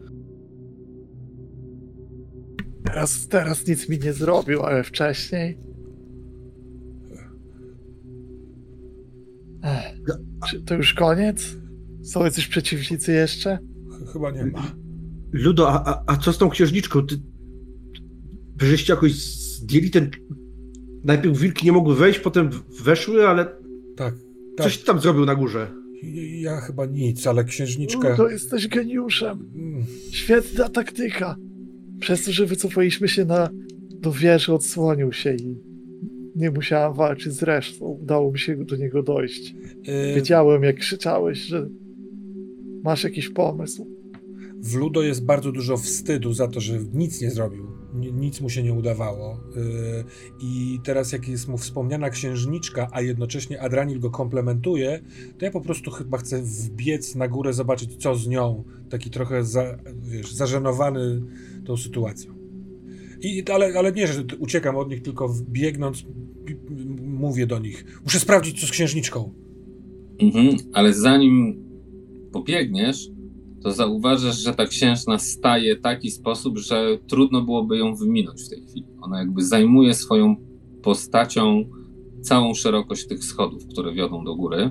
Teraz, teraz nic mi nie zrobił, ale wcześniej. Ech, czy to już koniec? Są jacyś przeciwnicy jeszcze? Ch- Chyba nie ma. Ludo, a, a, a co z tą księżniczką? Ty, żeście jakoś zdjęli ten... Najpierw wilki nie mogły wejść, potem weszły, ale Tak, tak. coś ty tam zrobił na górze. Ja chyba nic, ale księżniczka... No, to jesteś geniuszem. Mm, Świetna taktyka. Przez to, że wycofaliśmy się na, do wieży, odsłonił się i nie musiałem walczyć z resztą. Udało mi się do niego dojść. y, Wiedziałem, jak krzyczałeś, że masz jakiś pomysł. W Ludo jest bardzo dużo wstydu za to, że nic nie zrobił. Ni- Nic mu się nie udawało. Yy, I teraz, jak jest mu wspomniana księżniczka, a jednocześnie Adranil go komplementuje, to ja po prostu chyba chcę wbiec na górę, zobaczyć, co z nią. Taki trochę za, wiesz, zażenowany tą sytuacją. I, ale, ale nie, że uciekam od nich, tylko biegnąc, mówię do nich. Muszę sprawdzić, co z księżniczką. Mhm. Ale zanim pobiegniesz, to zauważysz, że ta księżna staje w taki sposób, że trudno byłoby ją wyminąć w tej chwili. Ona jakby zajmuje swoją postacią całą szerokość tych schodów, które wiodą do góry.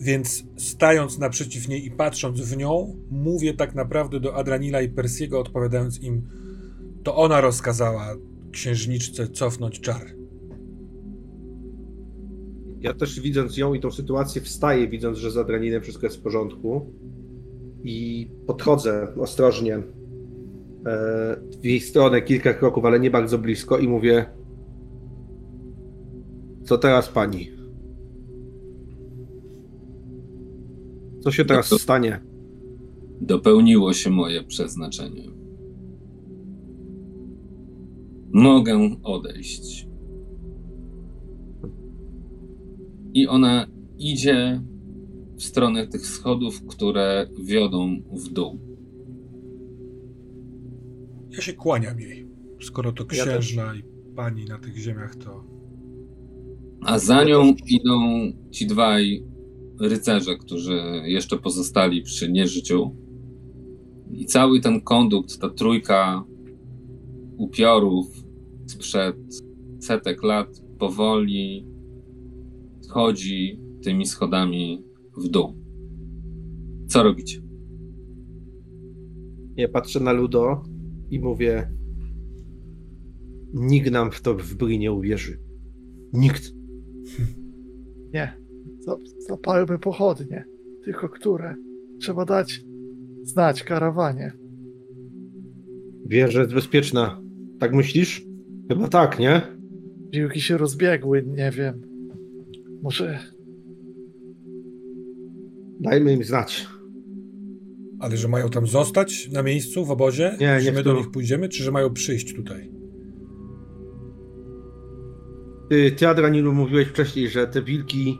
Więc stając naprzeciw niej i patrząc w nią, mówię tak naprawdę do Adranila i Persiego, odpowiadając im, to ona rozkazała księżniczce cofnąć czar. Ja też widząc ją i tą sytuację wstaję, widząc, że z adreninem wszystko jest w porządku i podchodzę ostrożnie e, w jej stronę kilka kroków, ale nie bardzo blisko i mówię co teraz pani? Co się teraz to- stanie? Dopełniło się moje przeznaczenie. Mogę odejść. I ona idzie w stronę tych schodów, które wiodą w dół. Ja się kłaniam jej. Skoro to Ja księżna i pani na tych ziemiach, to A za nią idą ci dwaj rycerze, którzy jeszcze pozostali przy nieżyciu. I cały ten kondukt, ta trójka upiorów sprzed setek lat powoli schodzi tymi schodami w dół. Co robicie? Ja patrzę na Ludo i mówię nikt nam w to w bry nie uwierzy. Nikt. Nie. Zap- Zapalmy pochodnie. Tylko które? Trzeba dać znać karawanie. Wierzę jest bezpieczna. Tak myślisz? Chyba tak, nie? Piłki się rozbiegły, nie wiem. Może Dajmy im znać. ale że mają tam zostać na miejscu w obozie? Nie, nie że my do nich pójdziemy, czy że mają przyjść tutaj? Ty, ty Adranilu, mówiłeś wcześniej, że te wilki,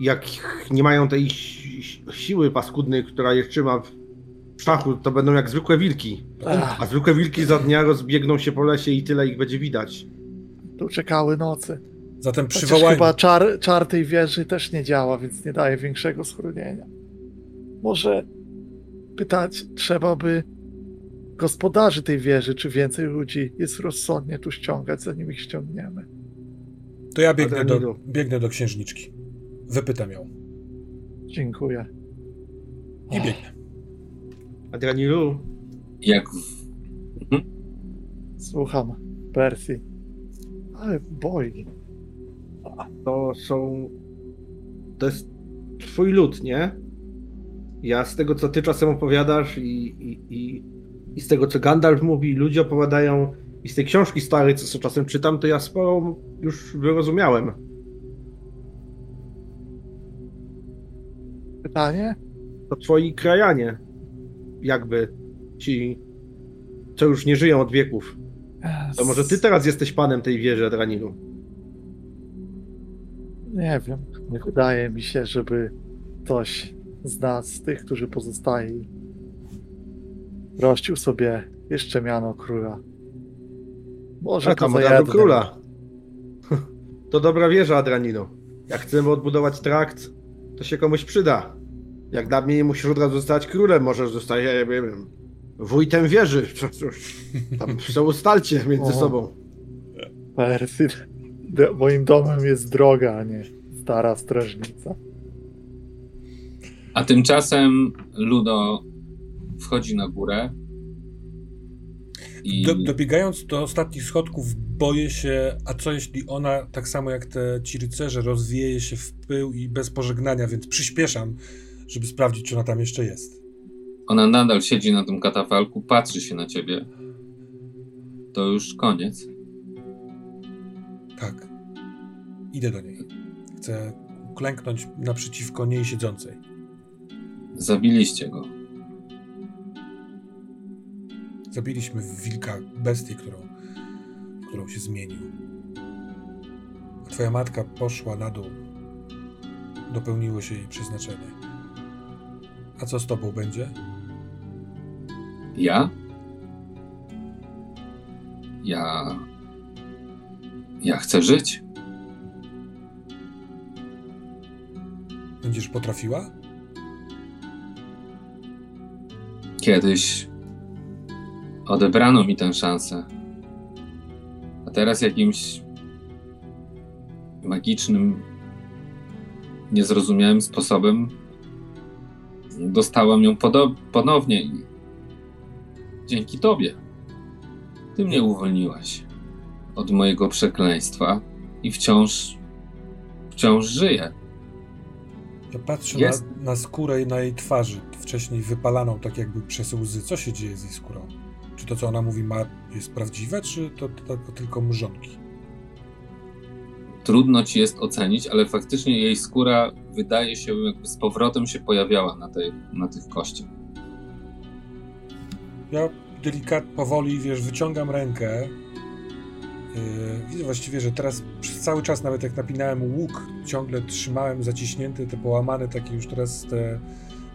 jak nie mają tej si- siły paskudnej, która je trzyma w szachu, to będą jak zwykłe wilki. Ach, A zwykłe wilki za dnia rozbiegną się po lesie i tyle ich będzie widać. tu czekały nocy. Zatem Chociaż przywołajmy. chyba czar, czar tej wieży też nie działa, więc nie daje większego schronienia. Może pytać trzeba by gospodarzy tej wieży, czy więcej ludzi jest rozsądnie tu ściągać, zanim ich ściągniemy. To ja biegnę do, Adrenilu. biegnę do księżniczki. Wypytam ją. Dziękuję. I biegnę. Adranilu, Jak w... Słucham, Persji. Ale boi. To są. To jest twój lud, nie? Ja z tego, co ty czasem opowiadasz i, i, i, i z tego, co Gandalf mówi, ludzie opowiadają i z tej książki starej, co czasem czytam, to ja sporo już wyrozumiałem. Pytanie? To twoi krajanie, jakby ci, co już nie żyją od wieków. To może ty teraz jesteś panem tej wieży, Adranilu. Nie wiem. Nie wydaje mi się, żeby ktoś z nas, tych, którzy pozostali, rościł sobie jeszcze miano króla. Może to za króla. To dobra wieża, Adranino. Jak chcemy odbudować trakt, to się komuś przyda. Jak dla mnie nie musisz od razu zostać królem, możesz zostać, ja nie wiem, wójtem wieży. Tam się ustalcie między O. sobą. Persji. D- Moim domem jest droga, a nie stara strażnica. A tymczasem Ludo wchodzi na górę i Do, dobiegając do ostatnich schodków, boję się, a co jeśli ona, tak samo jak te ci rycerze, rozwieje się w pył i bez pożegnania, więc przyspieszam, żeby sprawdzić, czy ona tam jeszcze jest. ona nadal siedzi na tym katafalku, patrzy się na ciebie. To już koniec. Tak. Idę do niej. Chcę klęknąć naprzeciwko niej siedzącej. Zabiliście go. Zabiliśmy wilka, bestię, którą, którą się zmienił. Twoja matka poszła na dół. Dopełniło się jej przeznaczenie. A co z tobą będzie? Ja? Ja. Ja chcę żyć. Będziesz potrafiła? Kiedyś odebrano mi tę szansę. A teraz jakimś magicznym, niezrozumiałym sposobem dostałam ją ponownie i dzięki tobie. Ty mnie uwolniłaś od mojego przekleństwa i wciąż, wciąż żyję. Ja patrzę Jest. na, na skórę i na jej twarzy, wcześniej wypalaną tak jakby przez łzy. Co się dzieje z jej skórą? Czy to, co ona mówi, ma, jest prawdziwe, czy to, to, to tylko mrzonki? trudno ci jest ocenić, ale faktycznie jej skóra wydaje się jakby z powrotem się pojawiała na, tej, na tych kościach. Ja delikat, powoli, wiesz, wyciągam rękę. Yy, widzę właściwie, że teraz przez cały czas, nawet jak napinałem łuk, ciągle trzymałem zaciśnięte te połamane takie już teraz te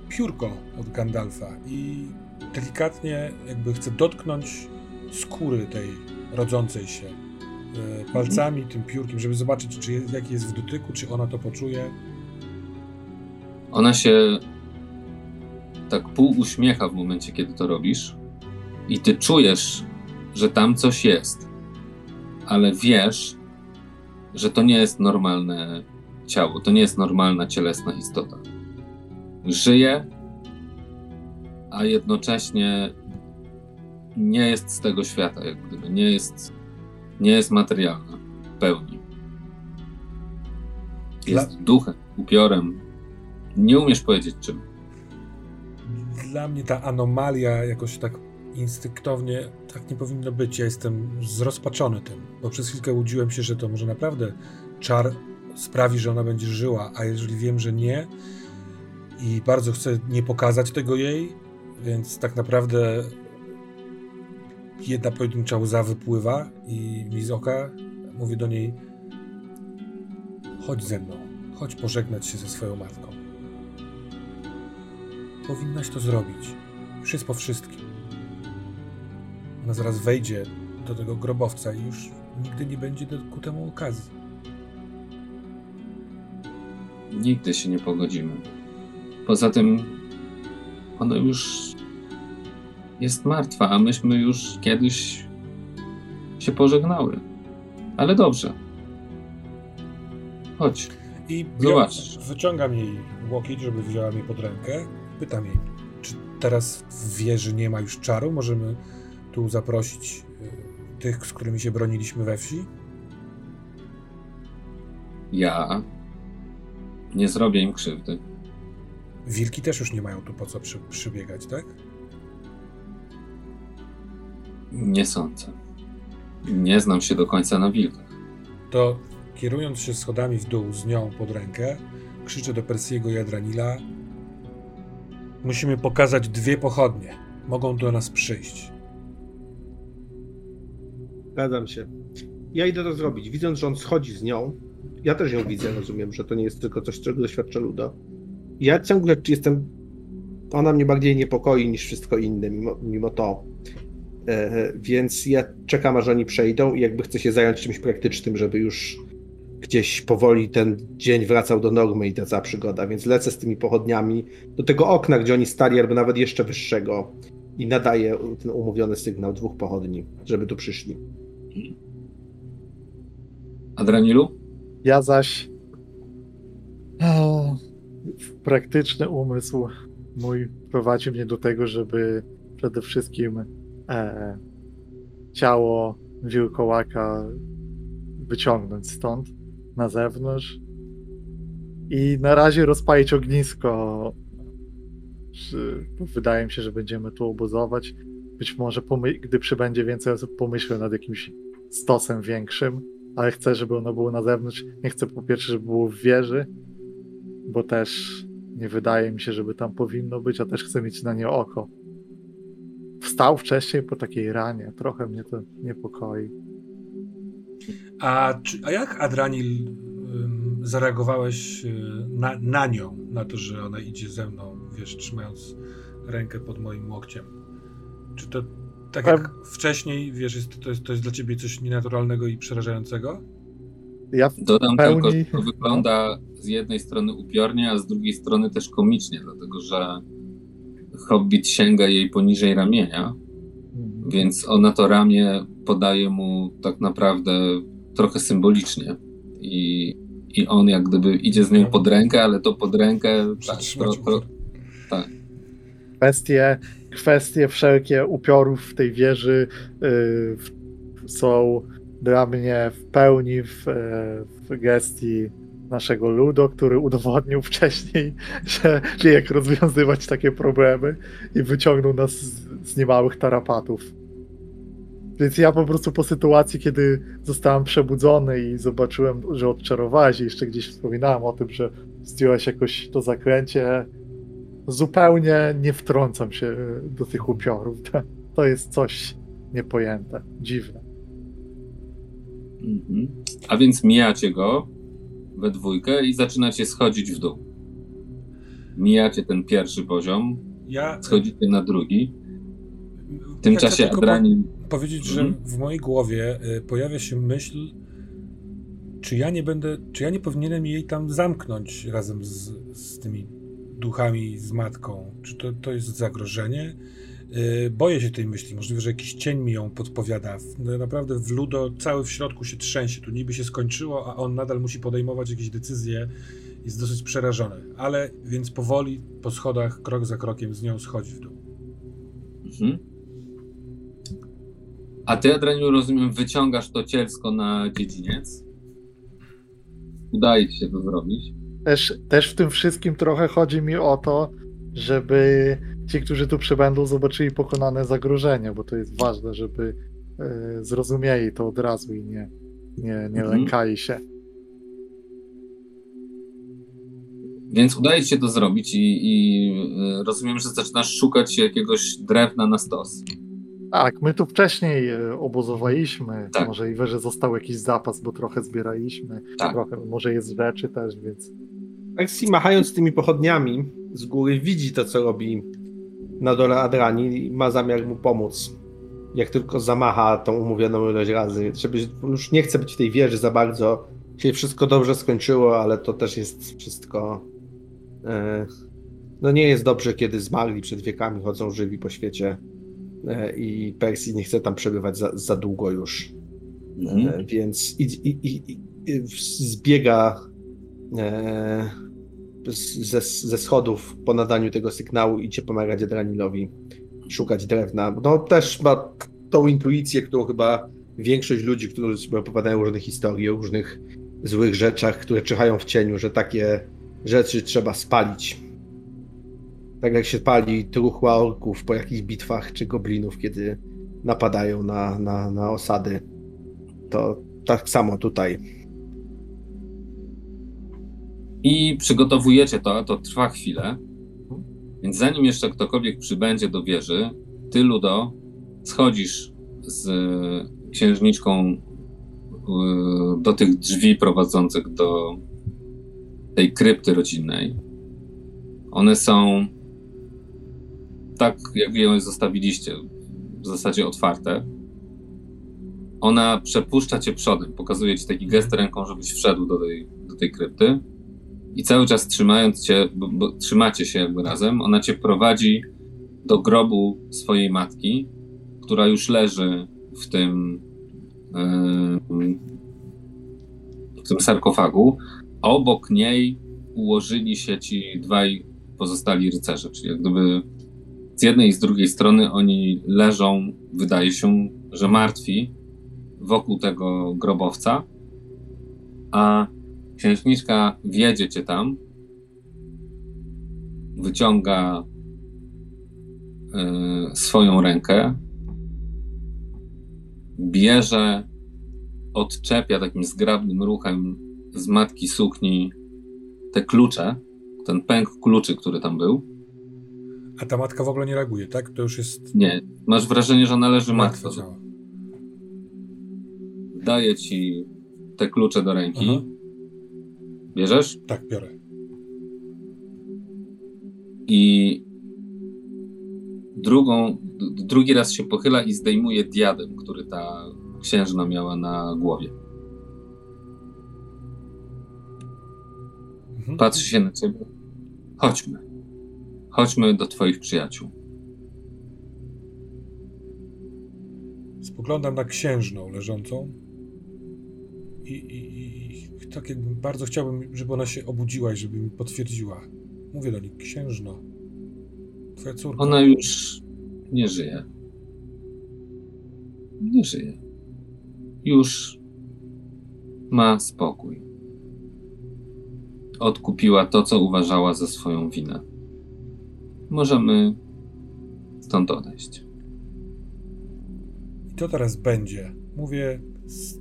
piórko od Gandalfa i delikatnie jakby chcę dotknąć skóry tej rodzącej się yy, palcami, tym piórkiem, żeby zobaczyć, czy jest, jaki jest w dotyku, czy ona to poczuje. Ona się tak pół uśmiecha w momencie, kiedy to robisz, i ty czujesz, że tam coś jest, ale wiesz, że to nie jest normalne ciało, to nie jest normalna cielesna istota. Żyje, a jednocześnie nie jest z tego świata, jak gdyby nie jest, nie jest materialna w pełni. Jest duchem, upiorem. Nie umiesz powiedzieć czym. Dla mnie ta anomalia jakoś tak instynktownie tak nie powinno być. Ja jestem zrozpaczony tym, bo przez chwilkę łudziłem się, że to może naprawdę czar sprawi, że ona będzie żyła, a jeżeli wiem, że nie i bardzo chcę nie pokazać tego jej, więc tak naprawdę jedna pojedyncza łza wypływa i mi z oka mówię do niej chodź ze mną, chodź pożegnać się ze swoją matką. Powinnaś to zrobić. Już jest po wszystkim. Ona zaraz wejdzie do tego grobowca i już nigdy nie będzie ku temu okazji. Nigdy się nie pogodzimy. Poza tym, ona już jest martwa, a myśmy już kiedyś się pożegnały. Ale dobrze. Chodź. I Zobacz. wyciągam jej łokieć, żeby wzięła mnie pod rękę. Pytam jej, czy teraz w wieży nie ma już czaru? Możemy tu zaprosić y, tych, z którymi się broniliśmy we wsi? Ja nie zrobię im krzywdy. Wilki też już nie mają tu po co przy, przybiegać, tak? Nie sądzę. Nie znam się do końca na wilkach. To kierując się schodami w dół z nią pod rękę, krzyczę do Persiego i Adranila Musimy pokazać dwie pochodnie. Mogą do nas przyjść. Zgadzam się. Ja idę to zrobić. Widząc, że on schodzi z nią, ja też ją widzę, rozumiem, że to nie jest tylko coś, czego doświadcza Ludo. Ja ciągle jestem. Ona mnie bardziej niepokoi niż wszystko inne, mimo, mimo to. E, więc ja czekam, aż oni przejdą i jakby chcę się zająć czymś praktycznym, żeby już gdzieś powoli ten dzień wracał do normy i ta cała przygoda. Więc lecę z tymi pochodniami do tego okna, gdzie oni stali, albo nawet jeszcze wyższego i nadaję ten umówiony sygnał dwóch pochodni, żeby tu przyszli. Adranilu? Ja zaś o, praktyczny umysł mój prowadzi mnie do tego, żeby przede wszystkim e, ciało wilkołaka wyciągnąć stąd na zewnątrz i na razie rozpalić ognisko. Wydaje mi się, że będziemy tu obozować. Być może, gdy przybędzie więcej osób, pomyślę nad jakimś stosem większym ale chcę, żeby ono było na zewnątrz. Nie chcę po pierwsze, żeby było w wieży, bo też nie wydaje mi się, żeby tam powinno być, a też chcę mieć na nie oko. Wstał wcześniej po takiej ranie, trochę mnie to niepokoi. A, a jak Adranil zareagowałeś y, na, na nią, na to, że ona idzie ze mną, wiesz, trzymając rękę pod moim łokciem? Czy to tak jak wcześniej, wiesz, jest, to, jest, to jest dla ciebie coś nienaturalnego i przerażającego? Ja w Dodam pełni- tylko, że to wygląda z jednej strony upiornie, a z drugiej strony też komicznie, dlatego że Hobbit sięga jej poniżej ramienia, więc ona to ramię podaje mu tak naprawdę trochę symbolicznie. I, i on jak gdyby idzie z nią pod rękę, ale to pod rękę tak, upór. kwestie, kwestie wszelkie upiorów w tej wieży y, są dla mnie w pełni w, e, w gestii naszego Ludo, który udowodnił wcześniej, że wie jak rozwiązywać takie problemy i wyciągnął nas z, z niemałych tarapatów. Więc ja po prostu po sytuacji, kiedy zostałem przebudzony i zobaczyłem, że odczarowałeś i jeszcze gdzieś wspominałem o tym, że zdjąłeś jakoś to zaklęcie, zupełnie nie wtrącam się do tych upiorów. To, to jest coś niepojęte, dziwne. Mhm. A więc mijacie go we dwójkę i zaczynacie schodzić w dół. Mijacie ten pierwszy poziom, Ja schodzicie na drugi. W tym ja czasie Adranin po- powiedzieć, że Mhm. w mojej głowie y, pojawia się myśl, czy ja nie będę, czy ja nie powinienem jej tam zamknąć razem z, z tymi duchami, z matką? Czy to, to jest zagrożenie? Y, Boję się tej myśli. Możliwe, że jakiś cień mi ją podpowiada. No, Naprawdę w Ludo cały w środku się trzęsie. Tu niby się skończyło, a on nadal musi podejmować jakieś decyzje. Jest dosyć przerażony. Ale więc powoli po schodach, krok za krokiem z nią schodzi w dół. Mhm. A ty, Adraniu, rozumiem, wyciągasz to cielsko na dziedziniec. Udaje ci się to zrobić. Też, też w tym wszystkim trochę chodzi mi o to, żeby ci, którzy tu przybędą, zobaczyli pokonane zagrożenie, bo to jest ważne, żeby e, zrozumieli to od razu i nie, nie, nie Mhm. lękali się. Więc udaje ci się to zrobić i, i y, rozumiem, że zaczynasz szukać jakiegoś drewna na stos. Tak, my tu wcześniej e, obozowaliśmy. Tak. Może i że został jakiś zapas, bo trochę zbieraliśmy. Tak. Trochę, może jest rzeczy też, więc Percy machając tymi pochodniami z góry widzi to, co robi na dole Adrani i ma zamiar mu pomóc. Jak tylko zamacha tą umówioną ilość razy. Żeby, już nie chce być w tej wieży za bardzo. Się wszystko dobrze skończyło, ale to też jest wszystko... E, no nie jest dobrze, kiedy zmarli przed wiekami chodzą żywi po świecie. e, i Percy nie chce tam przebywać za, za długo już. Mhm. E, Więc i, i, i, zbiega ze, ze schodów po nadaniu tego sygnału idzie pomagać Adranilowi szukać drewna. No też ma tą intuicję, którą chyba większość ludzi, którzy sobie opowiadają różne historie o różnych złych rzeczach, które czyhają w cieniu, że takie rzeczy trzeba spalić. Tak jak się pali truchła orków po jakichś bitwach czy goblinów, kiedy napadają na, na, na osady. To tak samo tutaj. I przygotowujecie to, to trwa chwilę. Więc zanim jeszcze ktokolwiek przybędzie do wieży, ty, Ludo, schodzisz z księżniczką y, do tych drzwi prowadzących do tej krypty rodzinnej. One są tak, jak ją zostawiliście, w zasadzie otwarte. Ona przepuszcza cię przodem, pokazuje ci taki gest ręką, żebyś wszedł do tej, do tej krypty. I cały czas trzymając cię, bo, bo trzymacie się jakby razem, ona cię prowadzi do grobu swojej matki, która już leży w tym, yy, w tym sarkofagu. A obok niej ułożyli się ci dwaj pozostali rycerze, czyli jak gdyby z jednej i z drugiej strony oni leżą, wydaje się, że martwi wokół tego grobowca, a księżniczka wiedzie cię tam, wyciąga y, swoją rękę, bierze, odczepia takim zgrabnym ruchem z matki sukni te klucze, ten pęk kluczy, który tam był. A ta matka w ogóle nie reaguje, tak? To już jest Nie, masz wrażenie, że ona leży martwa. Daje ci te klucze do ręki. Aha. Bierzesz? Tak, biorę. I drugą, drugi raz się pochyla i zdejmuje diadem, który ta księżna miała na głowie. Mhm. Patrzy się na ciebie. Chodźmy. Chodźmy do twoich przyjaciół. Spoglądam na księżną leżącą i, i, i tak jakby bardzo chciałbym, żeby ona się obudziła i żeby mi potwierdziła. Mówię do niej, księżno, twoja córka. Ona już nie żyje. Nie żyje. Już ma spokój. Odkupiła to, co uważała za swoją winę. Możemy stąd odejść. I to teraz będzie. Mówię, s-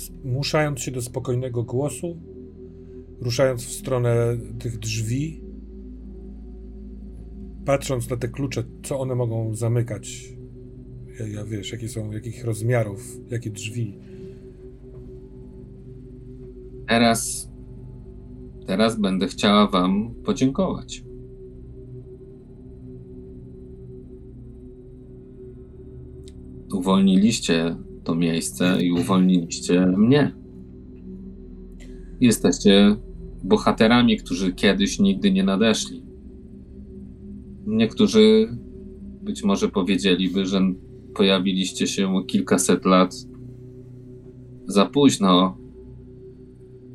zmuszając się do spokojnego głosu, ruszając w stronę tych drzwi, patrząc na te klucze, co one mogą zamykać. Ja, ja wiesz, jakie są, jakich rozmiarów, jakie drzwi. Teraz, teraz będę chciała Wam podziękować. Uwolniliście to miejsce i uwolniliście mnie. Jesteście bohaterami, którzy kiedyś nigdy nie nadeszli. Niektórzy być może powiedzieliby, że pojawiliście się kilkaset lat za późno,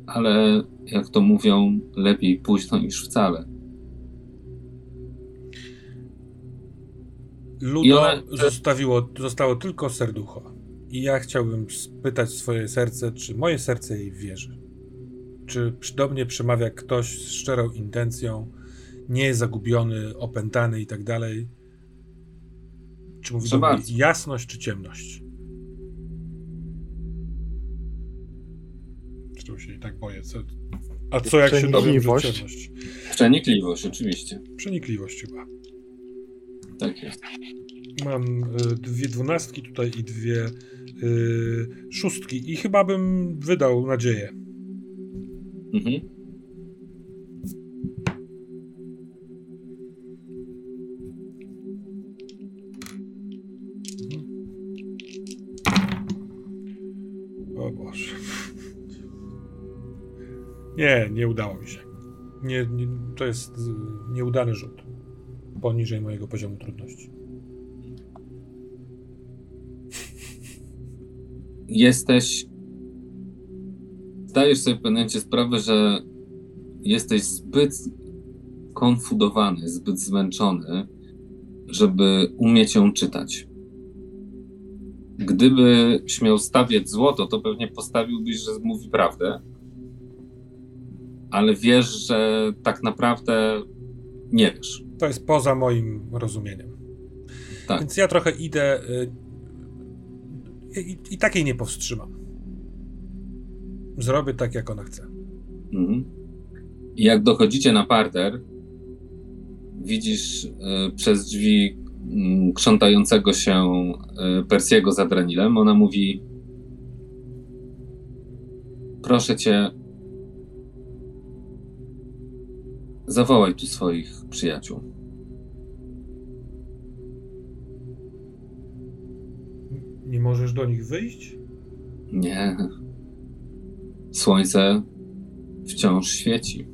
ale jak to mówią, lepiej późno niż wcale. Ludo zostawiło, zostało tylko serducho. I ja chciałbym spytać swoje serce, czy moje serce jej wierzy. Czy przy- do mnie przemawia ktoś z szczerą intencją, nie jest zagubiony, opętany i tak dalej? Czy mówi do mnie jasność czy ciemność? Czego się i tak boję? Co... A co jak się dowiem, że Przenikliwość. ciemność? Przenikliwość, oczywiście. Przenikliwość chyba. Tak jest. Mam y, dwie dwunastki tutaj i dwie y, szóstki i chyba bym wydał nadzieję. Mhm. O Boże. Nie, nie udało mi się. Nie, nie, to jest y, nieudany rzut. Poniżej mojego poziomu trudności. Jesteś. Zdajesz sobie w pewnym momencie sprawę, że jesteś zbyt konfudowany, zbyt zmęczony, żeby umieć ją czytać. Gdyby śmiał stawiać złoto, to pewnie postawiłbyś, że mówi prawdę, ale wiesz, że tak naprawdę nie wiesz. To jest poza moim rozumieniem. Tak. Więc ja trochę idę y, i, i takiej nie powstrzymam. Zrobię tak, jak ona chce. Mhm. Jak dochodzicie na parter, widzisz y, przez drzwi y, krzątającego się y, Persiego za Dranilem. Ona mówi: Proszę cię, zawołaj tu swoich przyjaciół. Nie możesz do nich wyjść? Nie. Słońce wciąż świeci.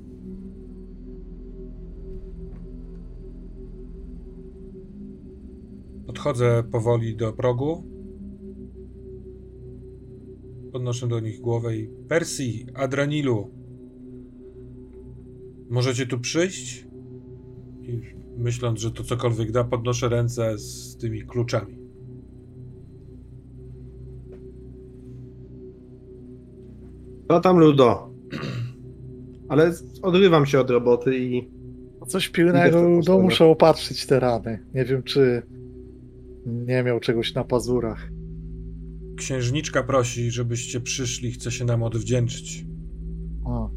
Podchodzę powoli do progu. Podnoszę do nich głowę i Persji, Adranilu. Możecie tu przyjść? I myśląc, że to cokolwiek da, podnoszę ręce z tymi kluczami. To tam Ludo. Ale odrywam się od roboty i Coś Idę w pilnego, no stronę. muszę opatrzyć te rany. Nie wiem, czy nie miał czegoś na pazurach. Księżniczka prosi, żebyście przyszli, chce się nam odwdzięczyć. O.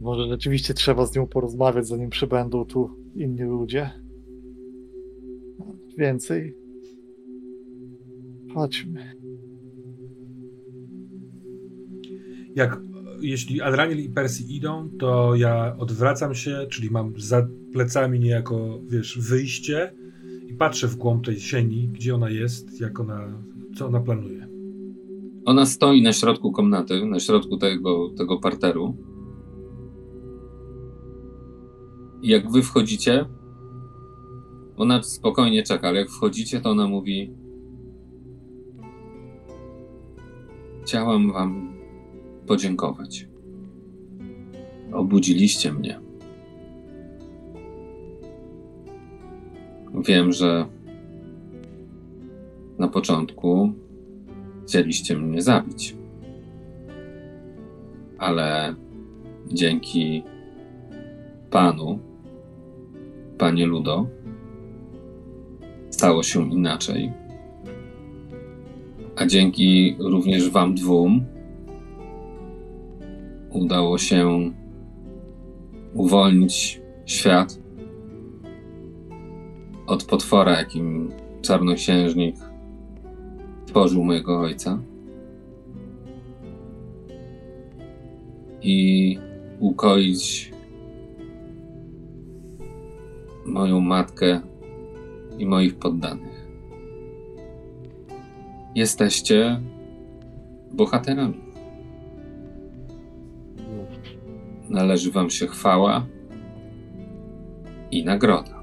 Może rzeczywiście trzeba z nią porozmawiać, zanim przybędą tu inni ludzie. Więcej. Chodźmy. Jak jeśli Adraniel i Persji idą, to ja odwracam się, czyli mam za plecami niejako, wiesz, wyjście i patrzę w głąb tej sieni, gdzie ona jest, jak ona, co ona planuje. Ona stoi na środku komnaty, na środku tego, tego parteru. I jak wy wchodzicie, ona spokojnie czeka, ale jak wchodzicie, to ona mówi: Chciałam wam podziękować. Obudziliście mnie. Wiem, że na początku chcieliście mnie zabić. Ale dzięki panu, panie Ludo, stało się inaczej. A dzięki również wam dwóm udało się uwolnić świat od potwora, jakim czarnoksiężnik tworzył mojego ojca. I ukoić moją matkę i moich poddanych. Jesteście bohaterami. Należy wam się chwała i nagroda.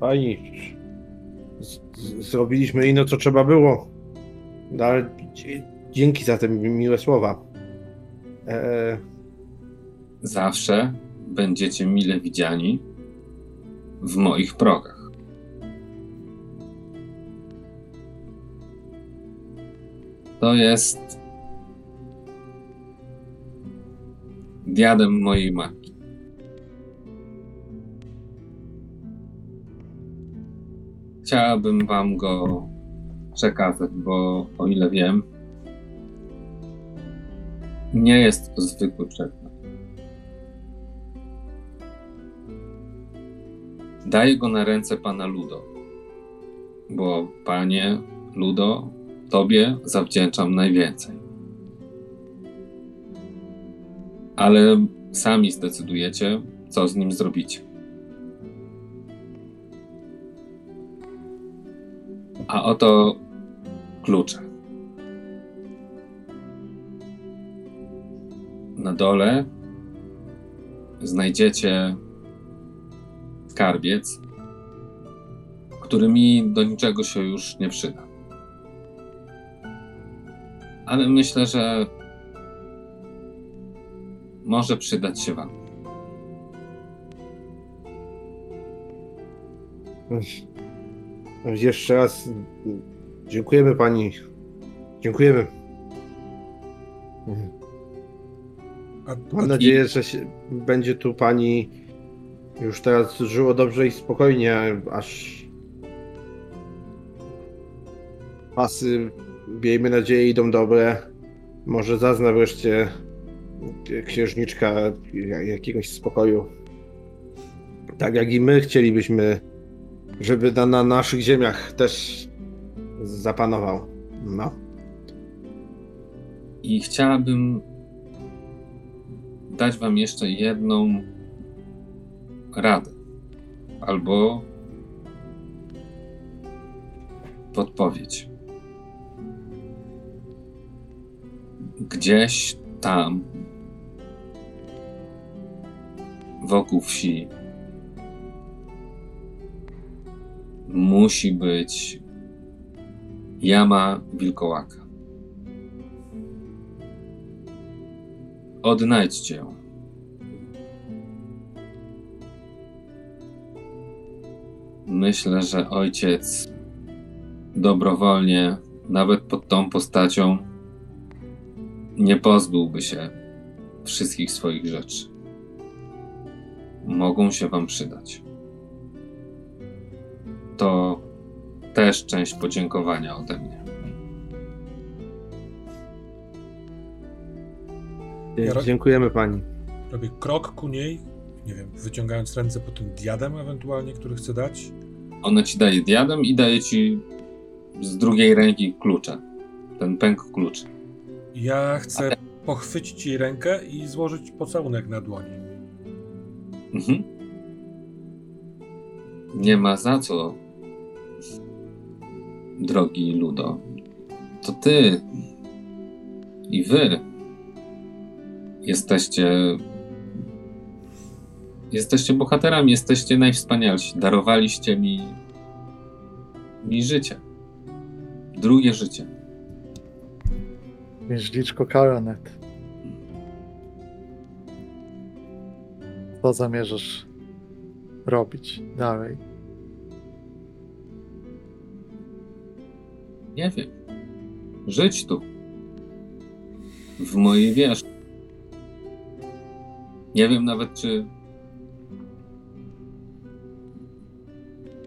Pani, zrobiliśmy ino, co trzeba było. No, ale dzięki za te mi- miłe słowa. E, Zawsze będziecie mile widziani w moich progach. To jest diadem mojej matki. Chciałabym wam go przekazać, bo o ile wiem, nie jest to zwykły przedmiot. Daję go na ręce pana Ludo, bo panie Ludo, tobie zawdzięczam najwięcej. Ale sami zdecydujecie, co z nim zrobicie. A oto klucze. Na dole znajdziecie skarbiec, który mi do niczego się już nie przyda. Ale myślę, że może przydać się Wam. Jeszcze raz dziękujemy pani. Dziękujemy. Mam nadzieję, że się, będzie tu pani już teraz żyło dobrze i spokojnie, aż pasy, miejmy nadzieję, idą dobre. Może zazna wreszcie księżniczka jakiegoś spokoju. Tak jak i my chcielibyśmy, żeby na, na naszych ziemiach też zapanował. No. I chciałabym dać Wam jeszcze jedną radę albo podpowiedź. Gdzieś tam wokół wsi musi być jama wilkołaka. Odnajdźcie ją. Myślę, że ojciec dobrowolnie, nawet pod tą postacią, nie pozbyłby się wszystkich swoich rzeczy. Mogą się Wam przydać. To też część podziękowania ode mnie. Dziękujemy pani. Robię krok ku niej, nie wiem, wyciągając ręce po tym diadem ewentualnie, który chcę dać. Ona ci daje diadem i daje ci z drugiej ręki klucze. Ten pęk kluczy. Ja chcę pochwycić jej rękę i złożyć pocałunek na dłoni. Mhm. Nie ma za co, drogi Ludo. To ty i wy jesteście. Jesteście bohaterami, jesteście najwspanialsi. Darowaliście mi, mi życie. Drugie życie. Księżniczko Karanet. Co zamierzasz robić dalej? Nie wiem. Żyć tu. W mojej wieży. Nie wiem nawet, czy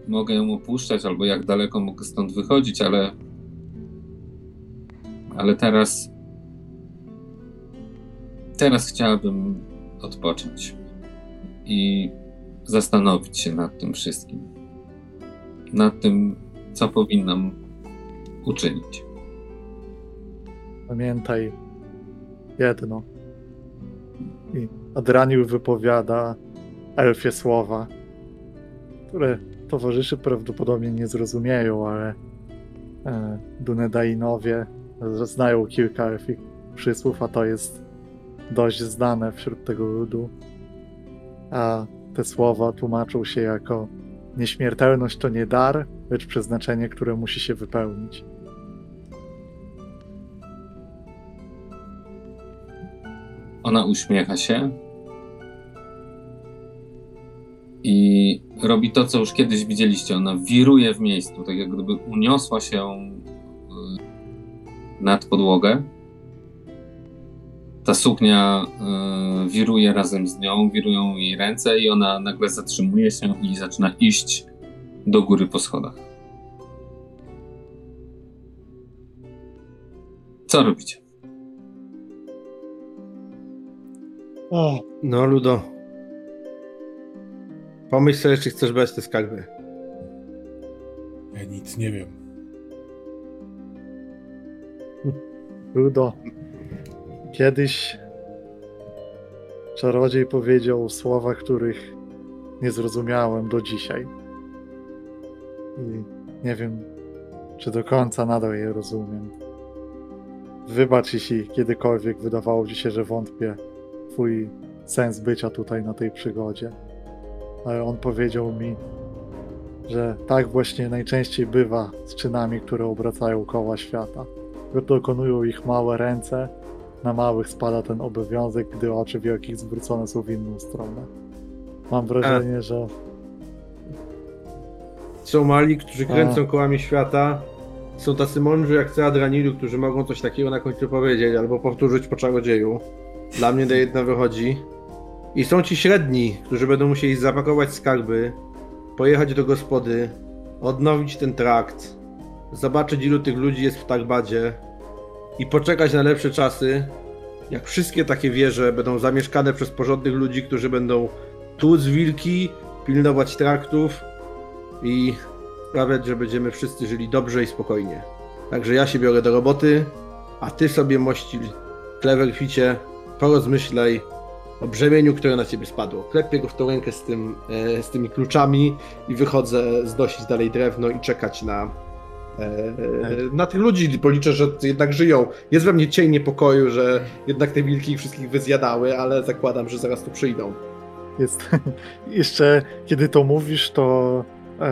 mogę ją opuszczać, albo jak daleko mogę stąd wychodzić, ale. Ale teraz. Teraz chciałabym odpocząć i zastanowić się nad tym wszystkim. Nad tym, co powinnam uczynić. Pamiętaj jedno. I Adranił wypowiada elfie słowa, które towarzyszy prawdopodobnie nie zrozumieją, ale e, Dunedainowie znają kilka elfich przysłów, a to jest dość znane wśród tego ludu. A te słowa tłumaczą się jako nieśmiertelność to nie dar, lecz przeznaczenie, które musi się wypełnić. Ona uśmiecha się i robi to, co już kiedyś widzieliście. Ona wiruje w miejscu, tak jak gdyby uniosła się y, nad podłogę. Ta suknia y, wiruje razem z nią, wirują jej ręce i ona nagle zatrzymuje się i zaczyna iść do góry po schodach. Co robicie? O, No, Ludo. Pomyśl sobie, czy chcesz brać te skarby. Ja nic nie wiem. Ludo. Kiedyś czarodziej powiedział słowa, których nie zrozumiałem do dzisiaj. I nie wiem, czy do końca nadal je rozumiem. Wybacz, jeśli kiedykolwiek wydawało ci się, że wątpię w twój sens bycia tutaj na tej przygodzie. Ale on powiedział mi, że tak właśnie najczęściej bywa z czynami, które obracają koła świata. Dokonują ich małe ręce, na małych spada ten obowiązek, gdy oczy wielkich zwrócone są w inną stronę. Mam wrażenie, że Są mali, którzy kręcą kołami świata. Są tacy mądrzy jak ty, Adranilu, którzy mogą coś takiego na końcu powiedzieć albo powtórzyć po czarodzieju. Dla mnie to jedno wychodzi. I są ci średni, którzy będą musieli zapakować skarby, pojechać do gospody, odnowić ten trakt, zobaczyć ilu tych ludzi jest w Tarbadzie i poczekać na lepsze czasy, jak wszystkie takie wieże będą zamieszkane przez porządnych ludzi, którzy będą tłuc wilki, pilnować traktów i sprawiać, że będziemy wszyscy żyli dobrze i spokojnie. Także ja się biorę do roboty, a ty sobie mości Cleverficie, porozmyślaj o brzemieniu, które na ciebie spadło. Klepię go w tą rękę z, tym, e, z tymi kluczami i wychodzę zdosić dalej drewno i czekać na, na tych ludzi, bo liczę, że jednak żyją. Jest we mnie cień niepokoju, że jednak te wilki ich wszystkich wyzjadały, ale zakładam, że zaraz tu przyjdą. jest jeszcze kiedy to mówisz, to e,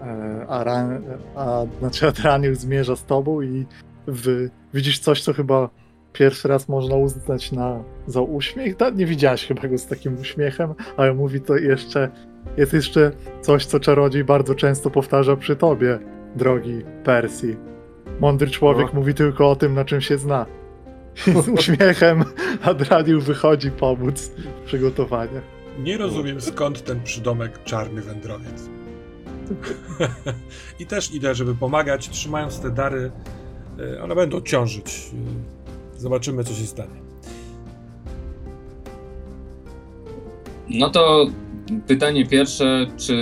e, Aran, a znaczy Adraniel zmierza z tobą i w, widzisz coś, co chyba pierwszy raz można uznać na, za uśmiech. Nie widziałeś chyba go z takim uśmiechem, ale mówi to jeszcze, jest jeszcze coś, co czarodziej bardzo często powtarza przy tobie, drogi Persji. Mądry człowiek No. mówi tylko o tym, na czym się zna. Z uśmiechem Adraniel wychodzi pomóc w przygotowaniach. Nie rozumiem skąd ten przydomek czarny wędrowiec. I też idę, żeby pomagać, trzymając te dary. e, One będą ciążyć. E, Zobaczymy, co się stanie. No to pytanie pierwsze, czy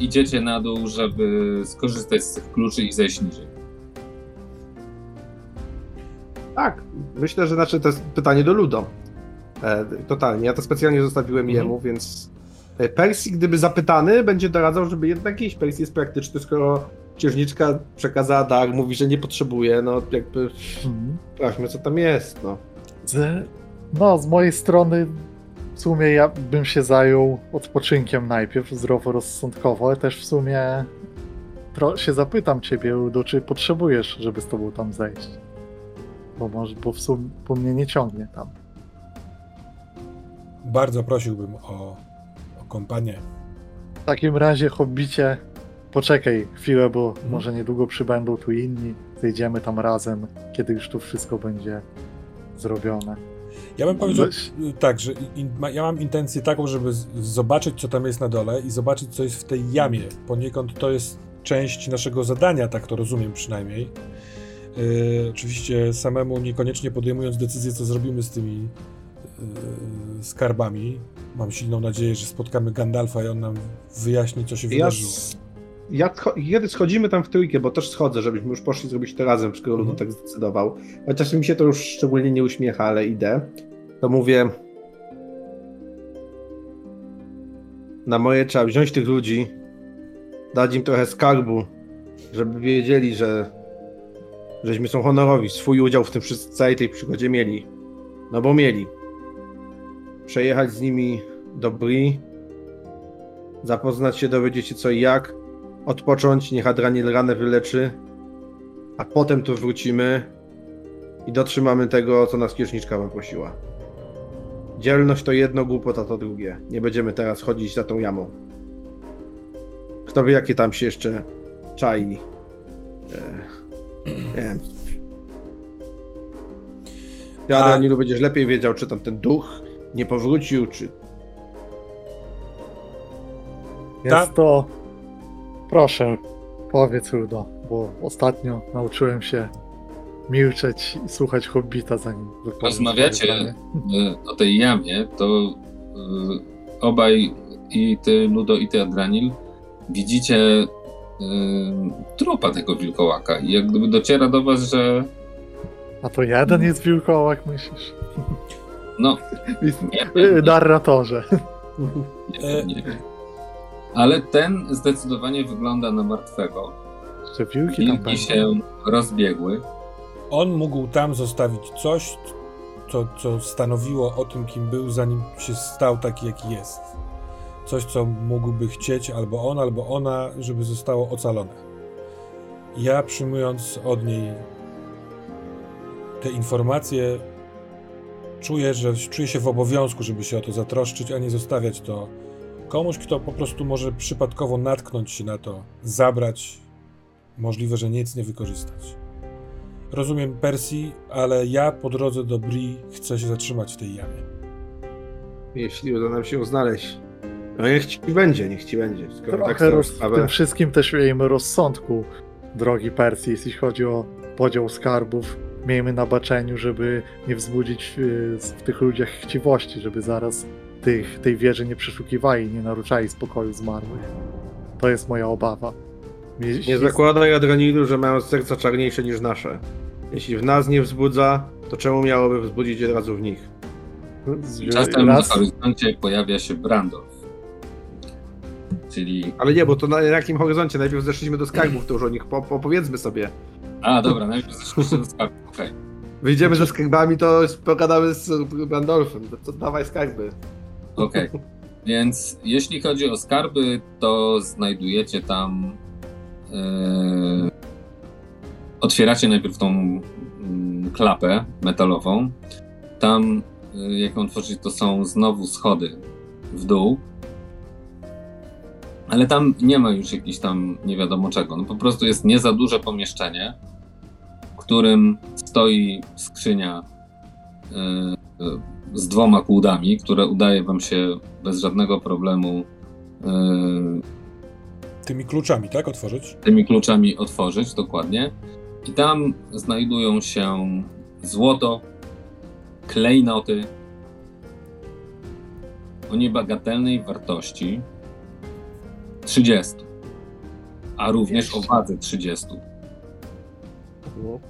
idziecie na dół, żeby skorzystać z tych kluczy i zejść niżej? Tak, myślę, że znaczy to jest pytanie do Ludo. E, totalnie. Ja to specjalnie zostawiłem Mhm. jemu, więc e, Percy, gdyby zapytany, będzie doradzał, żeby jednak iść. Percy jest praktyczny, skoro księżniczka przekazała dar, mówi, że nie potrzebuje, no jakby Mhm. sprawdźmy, co tam jest, no. Z, no, z mojej strony w sumie ja bym się zajął odpoczynkiem najpierw, zdroworozsądkowo, ale też w sumie się zapytam ciebie, Udo, czy potrzebujesz, żeby z tobą tam zejść? Bo może, bo w sumie po mnie nie ciągnie tam. Bardzo prosiłbym o, o kompanię. W takim razie, hobbicie, poczekaj chwilę, bo Mhm. może niedługo przybędą tu inni, zejdziemy tam razem, kiedy już tu wszystko będzie zrobione. Ja bym powiedział tak, że in, ma, ja mam intencję taką, żeby z, zobaczyć, co tam jest na dole i zobaczyć, co jest w tej jamie. Poniekąd to jest część naszego zadania, tak to rozumiem przynajmniej. Yy, oczywiście samemu niekoniecznie podejmując decyzję, co zrobimy z tymi yy, skarbami. Mam silną nadzieję, że spotkamy Gandalfa i on nam wyjaśni, co się Ja, wydarzyło. ja kiedy schodzimy tam w trójkę, bo też schodzę, żebyśmy już poszli zrobić to razem, skoro Mhm. tak zdecydował. Chociaż mi się to już szczególnie nie uśmiecha, ale idę. To mówię. Na moje trzeba wziąć tych ludzi, dać im trochę skarbu, żeby wiedzieli, że żeśmy są honorowi, swój udział w tym całej tej przygodzie mieli. No bo mieli. Przejechać z nimi do Bri, zapoznać się, dowiedzieć się co i jak, odpocząć, niech Adraniel ranę wyleczy, a potem tu wrócimy i dotrzymamy tego, co nas księżniczka poprosiła. Dzielność to jedno, głupota to drugie. Nie będziemy teraz chodzić za tą jamą. Kto wie, jakie tam się jeszcze czai. E, nie wiem. Ty, A- Adranilu, będziesz lepiej wiedział, czy tam ten duch nie powrócił, czy Jest Ta- to. Proszę, powiedz Rudo, bo ostatnio nauczyłem się milczeć i słuchać hobbita, zanim Rozmawiacie y, o tej jamie, to y, obaj i ty, Ludo, i ty, Adranil, widzicie y, trupa tego wilkołaka i jak gdyby dociera do was, że A to jeden jest wilkołak, myślisz? no, nie, Narratorze. nie, nie. Ale ten zdecydowanie wygląda na martwego. Że wilki tam się rozbiegły. On mógł tam zostawić coś, co, co stanowiło o tym, kim był, zanim się stał taki, jaki jest. coś, co mógłby chcieć albo on, albo ona, żeby zostało ocalone. Ja przyjmując od niej te informacje, czuję, że czuję się w obowiązku, żeby się o to zatroszczyć, a nie zostawiać to komuś, kto po prostu może przypadkowo natknąć się na to, zabrać, możliwe, że nic nie wykorzystać. Rozumiem Persji, ale ja po drodze do Bri chcę się zatrzymać w tej jamie. Jeśli uda nam się ją znaleźć. No niech ci będzie, niech ci będzie. Skoro tak Trochę roz, w sprawę. tym wszystkim też miejmy rozsądku, drogi Persji, jeśli chodzi o podział skarbów. Miejmy na baczeniu, żeby nie wzbudzić y, w tych ludziach chciwości, żeby zaraz tych, tej wieży nie przeszukiwali, nie naruszali spokoju zmarłych. To jest moja obawa. Jeśli- Nie zakładaj Adranilu, że mają serca czarniejsze niż nasze. Jeśli w nas nie wzbudza, to czemu miałoby wzbudzić od razu w nich? Czasem na horyzoncie pojawia się Brandolf. Czyli. Ale nie, bo to na jakim horyzoncie? Najpierw zeszliśmy do skarbów, to już o nich po, opowiedzmy sobie. A, dobra, najpierw zeszliśmy do skarbu. Okej. Wyjdziemy ze skarbami, to pogadamy z Randolfem. To, dawaj skarby. Okej. Więc jeśli chodzi o skarby, to znajdujecie tam. E, otwieracie najpierw tą mm, klapę metalową. Tam, e, jak ją otworzycie, to są znowu schody w dół. Ale tam nie ma już jakichś tam nie wiadomo czego. No po prostu jest nie za duże pomieszczenie, w którym stoi skrzynia e, z dwoma kłódami, które udaje wam się bez żadnego problemu Tymi kluczami, tak? Otworzyć? tymi kluczami otworzyć, dokładnie. I tam znajdują się złoto, klejnoty o niebagatelnej wartości 30, a również o wadze 30. No.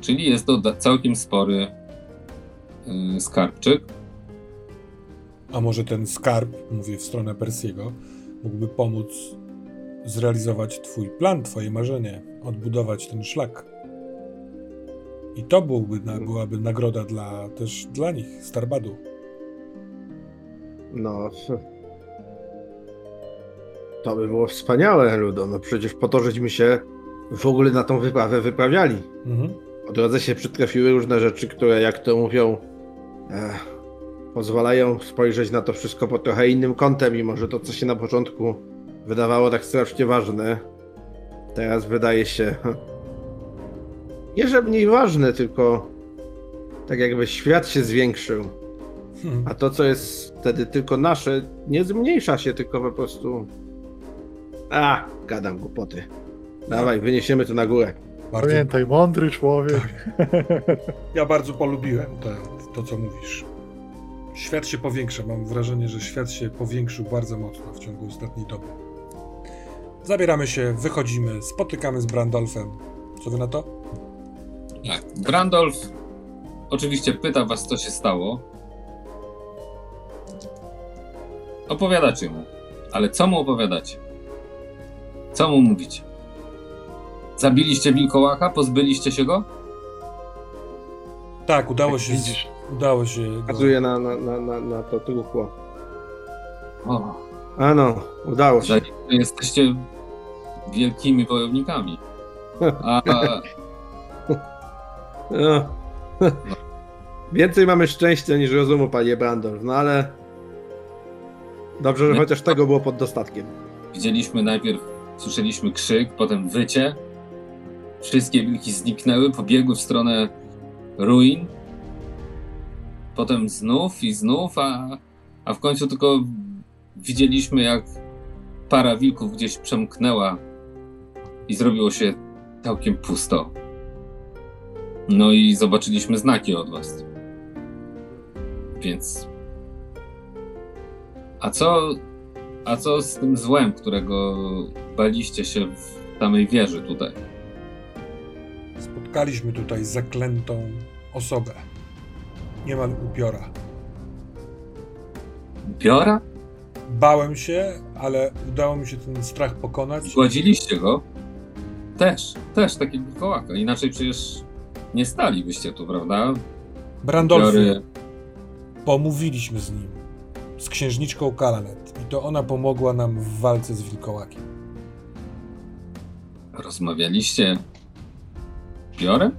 Czyli jest to całkiem spory y, skarbczyk. A może ten skarb, mówię w stronę Persiego, mógłby pomóc zrealizować twój plan, twoje marzenie, odbudować ten szlak. I to byłby, byłaby nagroda dla, też dla nich, Starbadu. No. To by było wspaniałe, Ludo. No przecież po to, żeśmy się w ogóle na tą wyprawę wyprawiali. Mhm. Po drodze się przytrafiły różne rzeczy, które, jak to mówią, eh, pozwalają spojrzeć na to wszystko pod trochę innym kątem, i może to, co się na początku wydawało tak strasznie ważne, teraz wydaje się nie, że mniej ważne, tylko tak jakby świat się zwiększył. Hmm. A to, co jest wtedy tylko nasze, nie zmniejsza się, tylko po prostu. A, gadam głupoty. Dawaj, wyniesiemy to na górę. Bardzo, Pamiętaj, mądry człowiek. ja bardzo polubiłem to, to, co mówisz. Świat się powiększa. Mam wrażenie, że świat się powiększył bardzo mocno w ciągu ostatniej doby. Zabieramy się, wychodzimy, spotykamy z Brandolfem. Co wy na to? Tak. Brandolf oczywiście pyta was, co się stało. Opowiadacie mu. Ale co mu opowiadacie? Co mu mówicie? Zabiliście wilkołaka? Pozbyliście się go? Tak, udało Jak się. widzisz. Udało się. Go... Pokazuję na, na, na, na, na to truchło. O, A no, udało się. jesteście wielkimi wojownikami. A, No. Więcej mamy szczęścia niż rozumu, panie Brandolf, no ale. Dobrze, że Nie. chociaż tego było pod dostatkiem. Widzieliśmy najpierw, słyszeliśmy krzyk, potem wycie. Wszystkie wilki zniknęły, pobiegły w stronę ruin. Potem znów i znów, a, a w końcu tylko widzieliśmy, jak para wilków gdzieś przemknęła i zrobiło się całkiem pusto. No i zobaczyliśmy znaki od was. Więc. A co a co z tym złem, którego baliście się w samej wieży tutaj? Spotkaliśmy tutaj zaklętą osobę. Niemal upiora. Biora? Bałem się, ale udało mi się ten strach pokonać. Zgładziliście go? Też, też takiego kołaka. Inaczej przecież nie stalibyście tu, prawda? Brandolfie, Biory. pomówiliśmy z nim. z księżniczką Kalanet i to ona pomogła nam w walce z wilkołakiem. Rozmawialiście Biorem?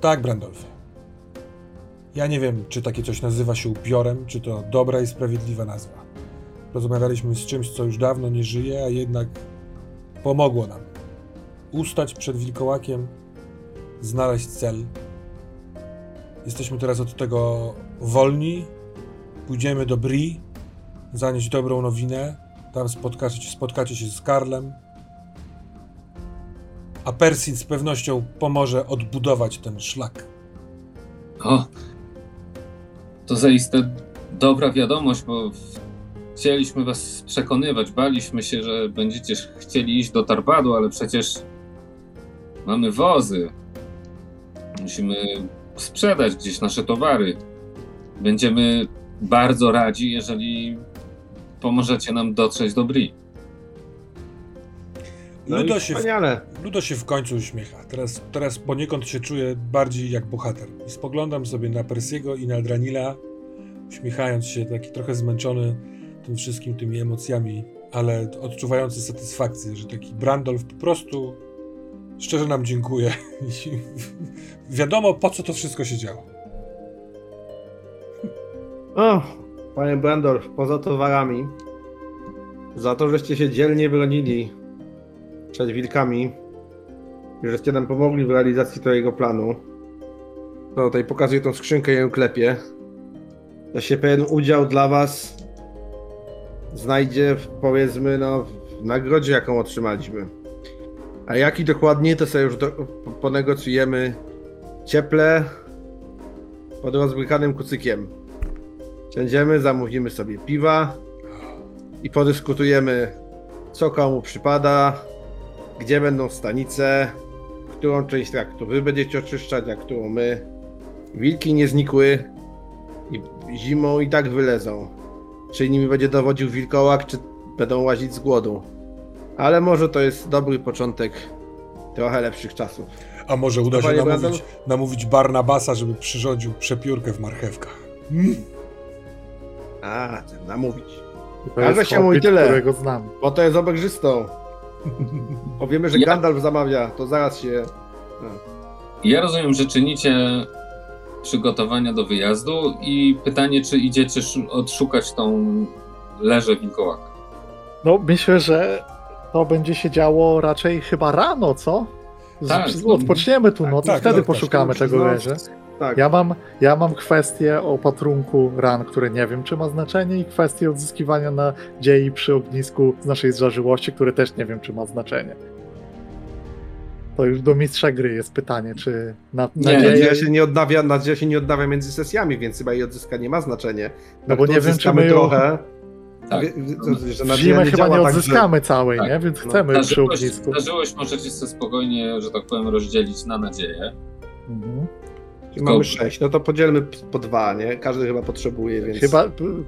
Tak, Brandolfie. Ja nie wiem, czy takie coś nazywa się upiorem, czy to dobra i sprawiedliwa nazwa. Rozmawialiśmy z czymś, co już dawno nie żyje, a jednak pomogło nam ustać przed wilkołakiem, znaleźć cel. Jesteśmy teraz od tego wolni. Pójdziemy do Bri, zanieść dobrą nowinę. Tam spotkacie, spotkacie się z Karlem. A Persin z pewnością pomoże odbudować ten szlak. O, to zaiste dobra wiadomość, bo chcieliśmy was przekonywać. Baliśmy się, że będziecie chcieli iść do Tarbadu, ale przecież mamy wozy. Musimy sprzedać gdzieś nasze towary. Będziemy bardzo radzi, jeżeli pomożecie nam dotrzeć do Bri. No Ludo i się, wspaniale. Ludo się w końcu uśmiecha. Teraz, teraz poniekąd się czuję bardziej jak bohater. I spoglądam sobie na Persiego i na Dranila, uśmiechając się, taki trochę zmęczony tym wszystkim, tymi emocjami, ale odczuwający satysfakcję, że taki Brandolf po prostu szczerze nam dziękuję. Wiadomo, po co to wszystko się działo. O, panie Brandorf, poza towarami, za to, żeście się dzielnie bronili przed wilkami żeście nam pomogli w realizacji twojego planu. No tutaj pokazuję tą skrzynkę i ją klepię. To się pewien udział dla was znajdzie, w, powiedzmy, no, w nagrodzie, jaką otrzymaliśmy. A jaki dokładnie, to sobie już do, ponegocjujemy cieple pod rozbrykanym kucykiem. Siądziemy, zamówimy sobie piwa i podyskutujemy, co komu przypada, gdzie będą stanice, którą część traktu wy będziecie oczyszczać, a którą my. Wilki nie znikły i zimą i tak wylezą. Czy nimi będzie dowodził wilkołak, czy będą łazić z głodu. Ale może to jest dobry początek trochę lepszych czasów. A może uda się namówić, namówić Barnabasa, żeby przyrządził przepiórkę w marchewkach. Mm. A, namówić. To Każe się hobbit, tyle. Bo to jest oberżystą. Powiemy, że Ja- Gandalf zamawia, to zaraz się... Ja rozumiem, że czynicie przygotowania do wyjazdu i pytanie, czy idziecie szu- odszukać tą leżę wilkołaka. No, myślę, że to będzie się działo raczej chyba rano, co? Tak, z- no, Odpoczniemy tu tak, noc tak, i wtedy tak, tak. poszukamy tego No, leży. Tak. Ja mam, ja mam kwestię opatrunku ran, które nie wiem, czy ma znaczenie, i kwestię odzyskiwania nadziei przy ognisku z naszej zżarzyłości, które też nie wiem, czy ma znaczenie. To już do mistrza gry jest pytanie, czy na, Nie, nadzieja... Nadzieja się nie odnawia, nadzieja się nie odnawia między sesjami, więc chyba jej odzyskanie ma znaczenie. No bo tu nie wiem, czy my ją trochę. Tak. nadzieja zimę chyba nie tak, odzyskamy całej, tak. nie? Więc No. chcemy przy Zdarzyłość, ognisku. zdarzyłość możecie sobie spokojnie, że tak powiem, rozdzielić na nadzieję. Mhm. Mamy sześć, no to podzielmy po dwa, nie? Każdy chyba potrzebuje, więc... Chyba,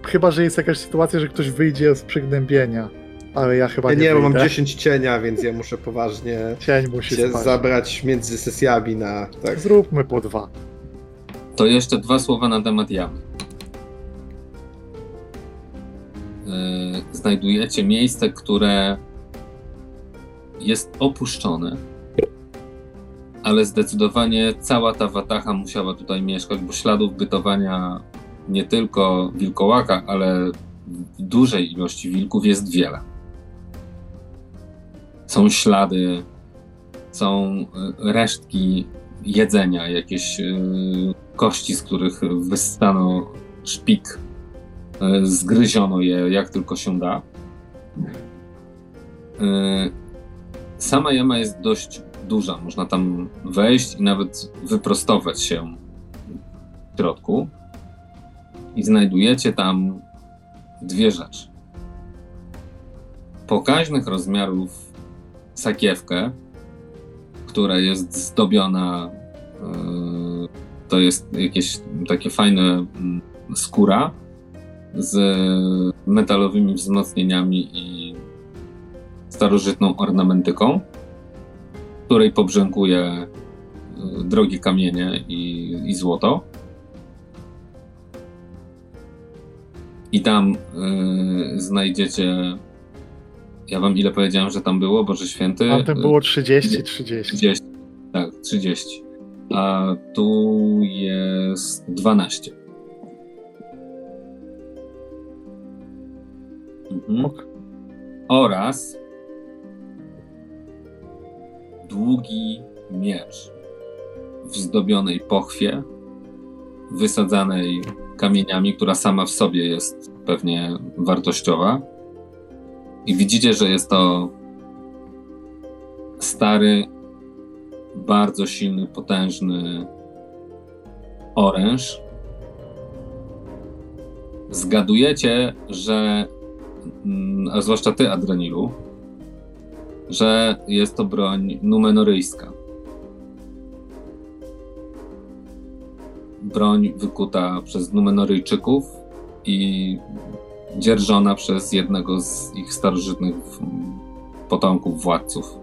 chyba, że jest jakaś sytuacja, że ktoś wyjdzie z przygnębienia, ale ja chyba Ja nie, nie, bo mam wyjdę. 10 cienia, więc ja muszę poważnie Cień musi się spać. zabrać między sesjami na... Tak. Zróbmy po dwa. To jeszcze dwa słowa na temat jamy. Znajdujecie miejsce, które jest opuszczone, ale zdecydowanie cała ta watacha musiała tutaj mieszkać, bo śladów bytowania nie tylko wilkołaka, ale dużej ilości wilków jest wiele. Są ślady, są y, resztki jedzenia, jakieś y, kości, z których wystano szpik. Y, Zgryziono je jak tylko się da. Y, Sama jama jest dość duża. Można tam wejść i nawet wyprostować się w środku. I znajdujecie tam dwie rzeczy. Pokaźnych rozmiarów sakiewkę, która jest zdobiona. yy, To jest jakieś takie fajne mm, skóra z metalowymi wzmocnieniami i starożytną ornamentyką, której pobrzękuje yy, drogie kamienie i, i złoto. I tam y, znajdziecie. Ja wam ile powiedziałem, że tam było, Boże Święty? Tamten było 30, 30. 30. Tak, 30. A tu jest 12. Mhm. Ok. Oraz długi miecz w zdobionej pochwie, wysadzanej kamieniami, która sama w sobie jest pewnie wartościowa. I widzicie, że jest to stary, bardzo silny, potężny oręż. Zgadujecie, że, a zwłaszcza ty, Adranilu, że jest to broń numenoryjska. Broń wykuta przez Numenoryjczyków i dzierżona przez jednego z ich starożytnych mm, potomków, władców.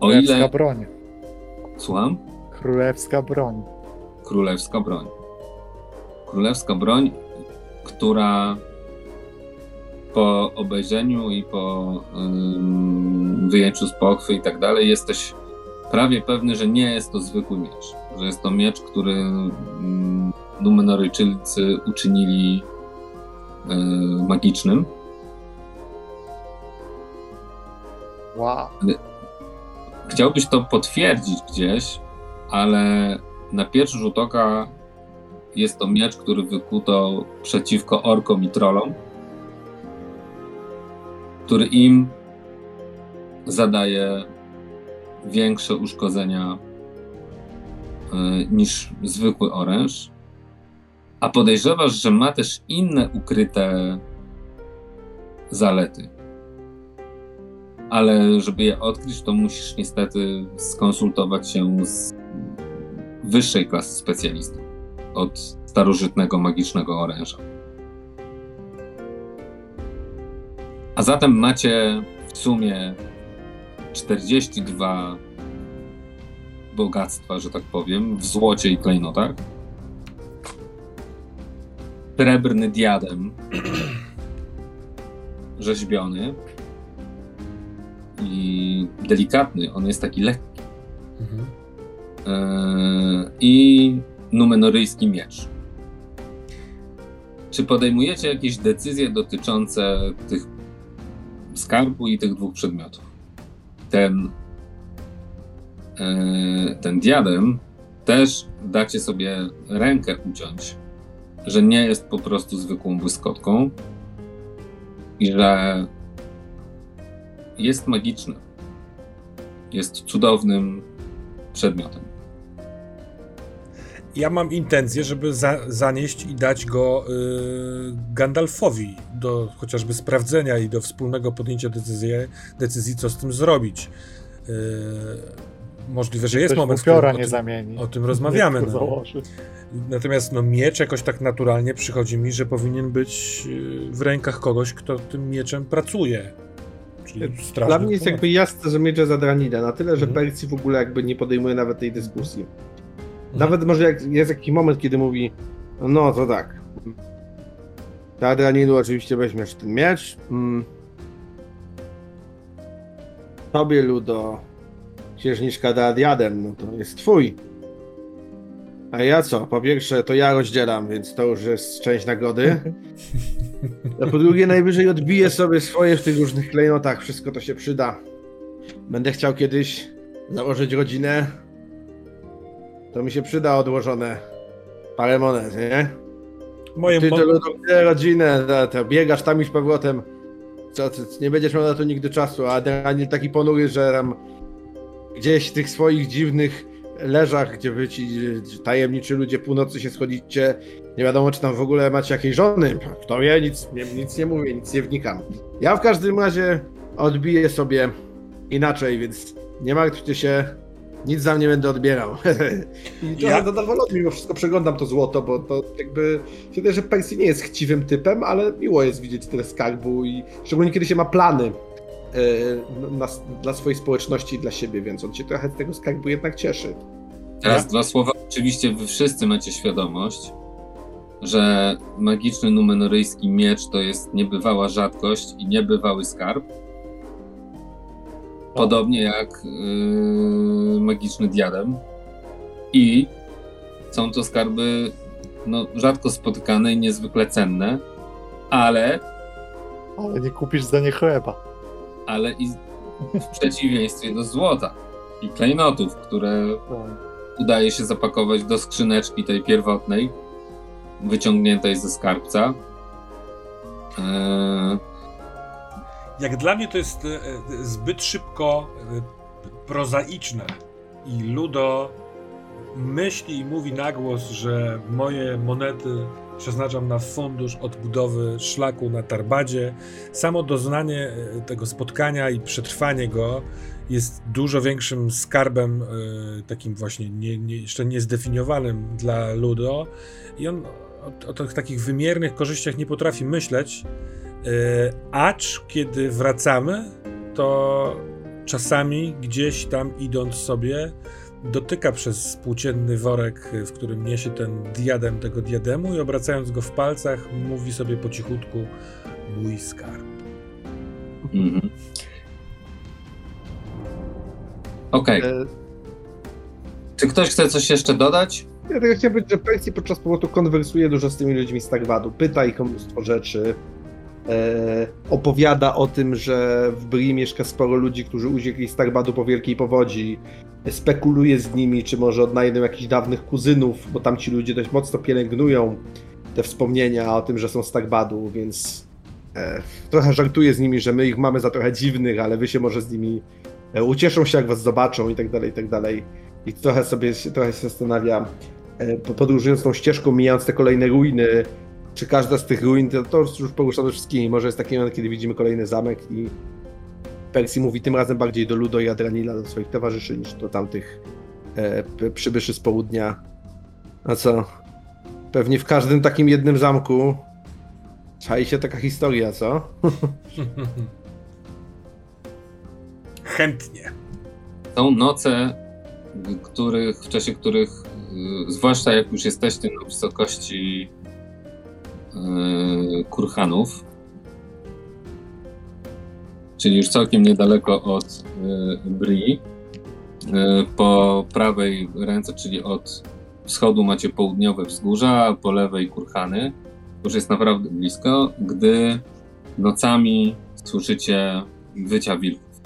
O ile. broń. Słucham? Królewska broń. Królewska broń. Królewska broń, która po obejrzeniu i po ym, wyjęciu z pochwy i tak dalej jesteś prawie pewny, że nie jest to zwykły miecz. Że jest to miecz, który ym, Numenoryjczycy uczynili y, magicznym. Wow. Chciałbyś to potwierdzić gdzieś, ale na pierwszy rzut oka jest to miecz, który wykuto przeciwko orkom i trollom, który im zadaje większe uszkodzenia y, niż zwykły oręż. A podejrzewasz, że ma też inne ukryte zalety. Ale żeby je odkryć, to musisz niestety skonsultować się z wyższej klasy specjalistą od starożytnego magicznego oręża. A zatem macie w sumie 42 bogactwa, że tak powiem, w złocie i klejnotach. Srebrny diadem rzeźbiony i delikatny. On jest taki lekki. Mhm. Eee, i numenoryjski miecz. Czy podejmujecie jakieś decyzje dotyczące tych skarbu i tych dwóch przedmiotów? Ten, eee, ten diadem też dacie sobie rękę uciąć, że nie jest po prostu zwykłą błyskotką i że jest magiczny. Jest cudownym przedmiotem. Ja mam intencję, żeby za, zanieść i dać go y, Gandalfowi do chociażby sprawdzenia i do wspólnego podjęcia decyzji, decyzji co z tym zrobić. Y, możliwe, że jest Ktoś moment, w którym o nie tym, zamieni. o tym rozmawiamy. No. Natomiast no, miecz jakoś tak naturalnie przychodzi mi, że powinien być y, w rękach kogoś, kto tym mieczem pracuje. Dla mnie jest jakby jasne, że miecz jest Adranida, na tyle, że Mhm. Percy w ogóle jakby nie podejmuje nawet tej dyskusji. Nawet może jak jest jakiś moment, kiedy mówi, no to tak. Ty Adranilu oczywiście weźmiesz ten miecz. Mm. Tobie, Ludo, księżniczka da diadem, no to jest twój. A ja co? Po pierwsze, to ja rozdzielam, więc to już jest część nagrody. A po drugie, najwyżej odbiję sobie swoje w tych różnych klejnotach. Wszystko to się przyda. Będę chciał kiedyś założyć rodzinę. To mi się przyda odłożone parę monet, nie? Moje Ty to rodzinę, rodzinę, to, to biegasz tam i z powrotem. Co, ty, nie będziesz miał na to nigdy czasu, a Daniel taki ponury, że tam gdzieś w tych swoich dziwnych leżach, gdzie wy ci tajemniczy ludzie północy się schodzicie, nie wiadomo czy tam w ogóle macie jakiejś żony. Kto wie, nic, nie, nic nie mówię, nic nie wnikam. Ja w każdym razie odbiję sobie inaczej, więc nie martwcie się, nic za mnie będę odbierał. I trochę Ja- zadowolony mimo wszystko przeglądam to złoto, bo to jakby się wydaje, że Percy nie jest chciwym typem, ale miło jest widzieć tyle skarbu i szczególnie kiedy się ma plany e, na, dla swojej społeczności i dla siebie, więc on się trochę z tego skarbu jednak cieszy. Teraz dwa słowa. Oczywiście wy wszyscy macie świadomość, że magiczny numenoryjski miecz to jest niebywała rzadkość i niebywały skarb. Podobnie jak yy, magiczny diadem. I są to skarby no, rzadko spotykane i niezwykle cenne, ale, Ale nie kupisz za nie chleba. ale i w przeciwieństwie do złota i klejnotów, które udaje się zapakować do skrzyneczki tej pierwotnej, wyciągniętej ze skarbca. Eee, Jak dla mnie to jest e, e, zbyt szybko e, prozaiczne i Ludo myśli i mówi na głos, że moje monety przeznaczam na fundusz odbudowy szlaku na Tarbadzie. Samo doznanie tego spotkania i przetrwanie go jest dużo większym skarbem, takim właśnie nie, nie, jeszcze niezdefiniowanym dla Ludo i on o, o tych takich wymiernych korzyściach nie potrafi myśleć, Acz, kiedy wracamy, to czasami gdzieś tam idąc sobie, dotyka przez płócienny worek, w którym niesie ten diadem tego diademu i obracając go w palcach, mówi sobie po cichutku mój skarb. mhm. Okej, E, czy ktoś chce coś jeszcze dodać? Ja tylko chciałem powiedzieć, że Percy podczas powrotu konwersuje dużo z tymi ludźmi z Tagwadu, pyta ich o mnóstwo rzeczy, e, opowiada o tym, że w Bri mieszka sporo ludzi, którzy uciekli z Tagwadu po wielkiej powodzi, spekuluje z nimi, czy może odnajdą jakichś dawnych kuzynów, bo tam ci ludzie dość mocno pielęgnują te wspomnienia o tym, że są z Tagbadu, więc e, trochę żartuje z nimi, że my ich mamy za trochę dziwnych, ale wy się może z nimi e, ucieszą się, jak was zobaczą i tak dalej, i tak dalej. I trochę sobie trochę się zastanawiam, e, po- podróżując tą ścieżką, mijając te kolejne ruiny, czy każda z tych ruin, to, to już poruszamy wszystkimi, może jest taki moment, kiedy widzimy kolejny zamek i Percy mówi tym razem bardziej do Ludo i Adrenila, do swoich towarzyszy, niż do tamtych e, przybyszy z południa. A co? Pewnie w każdym takim jednym zamku czai się taka historia, co? Chętnie. Są noce, w których, w czasie których, y, zwłaszcza jak już jesteście na wysokości kurhanów, czyli już całkiem niedaleko od y, Bri, y, po prawej ręce, czyli od wschodu macie południowe wzgórza, a po lewej kurhany, już jest naprawdę blisko, gdy nocami słyszycie wycia wilków.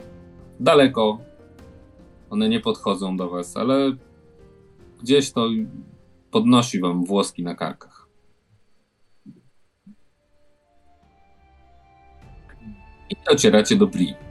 Daleko, one nie podchodzą do was, ale gdzieś to podnosi wam włoski na karkach. I docieracie do Bri.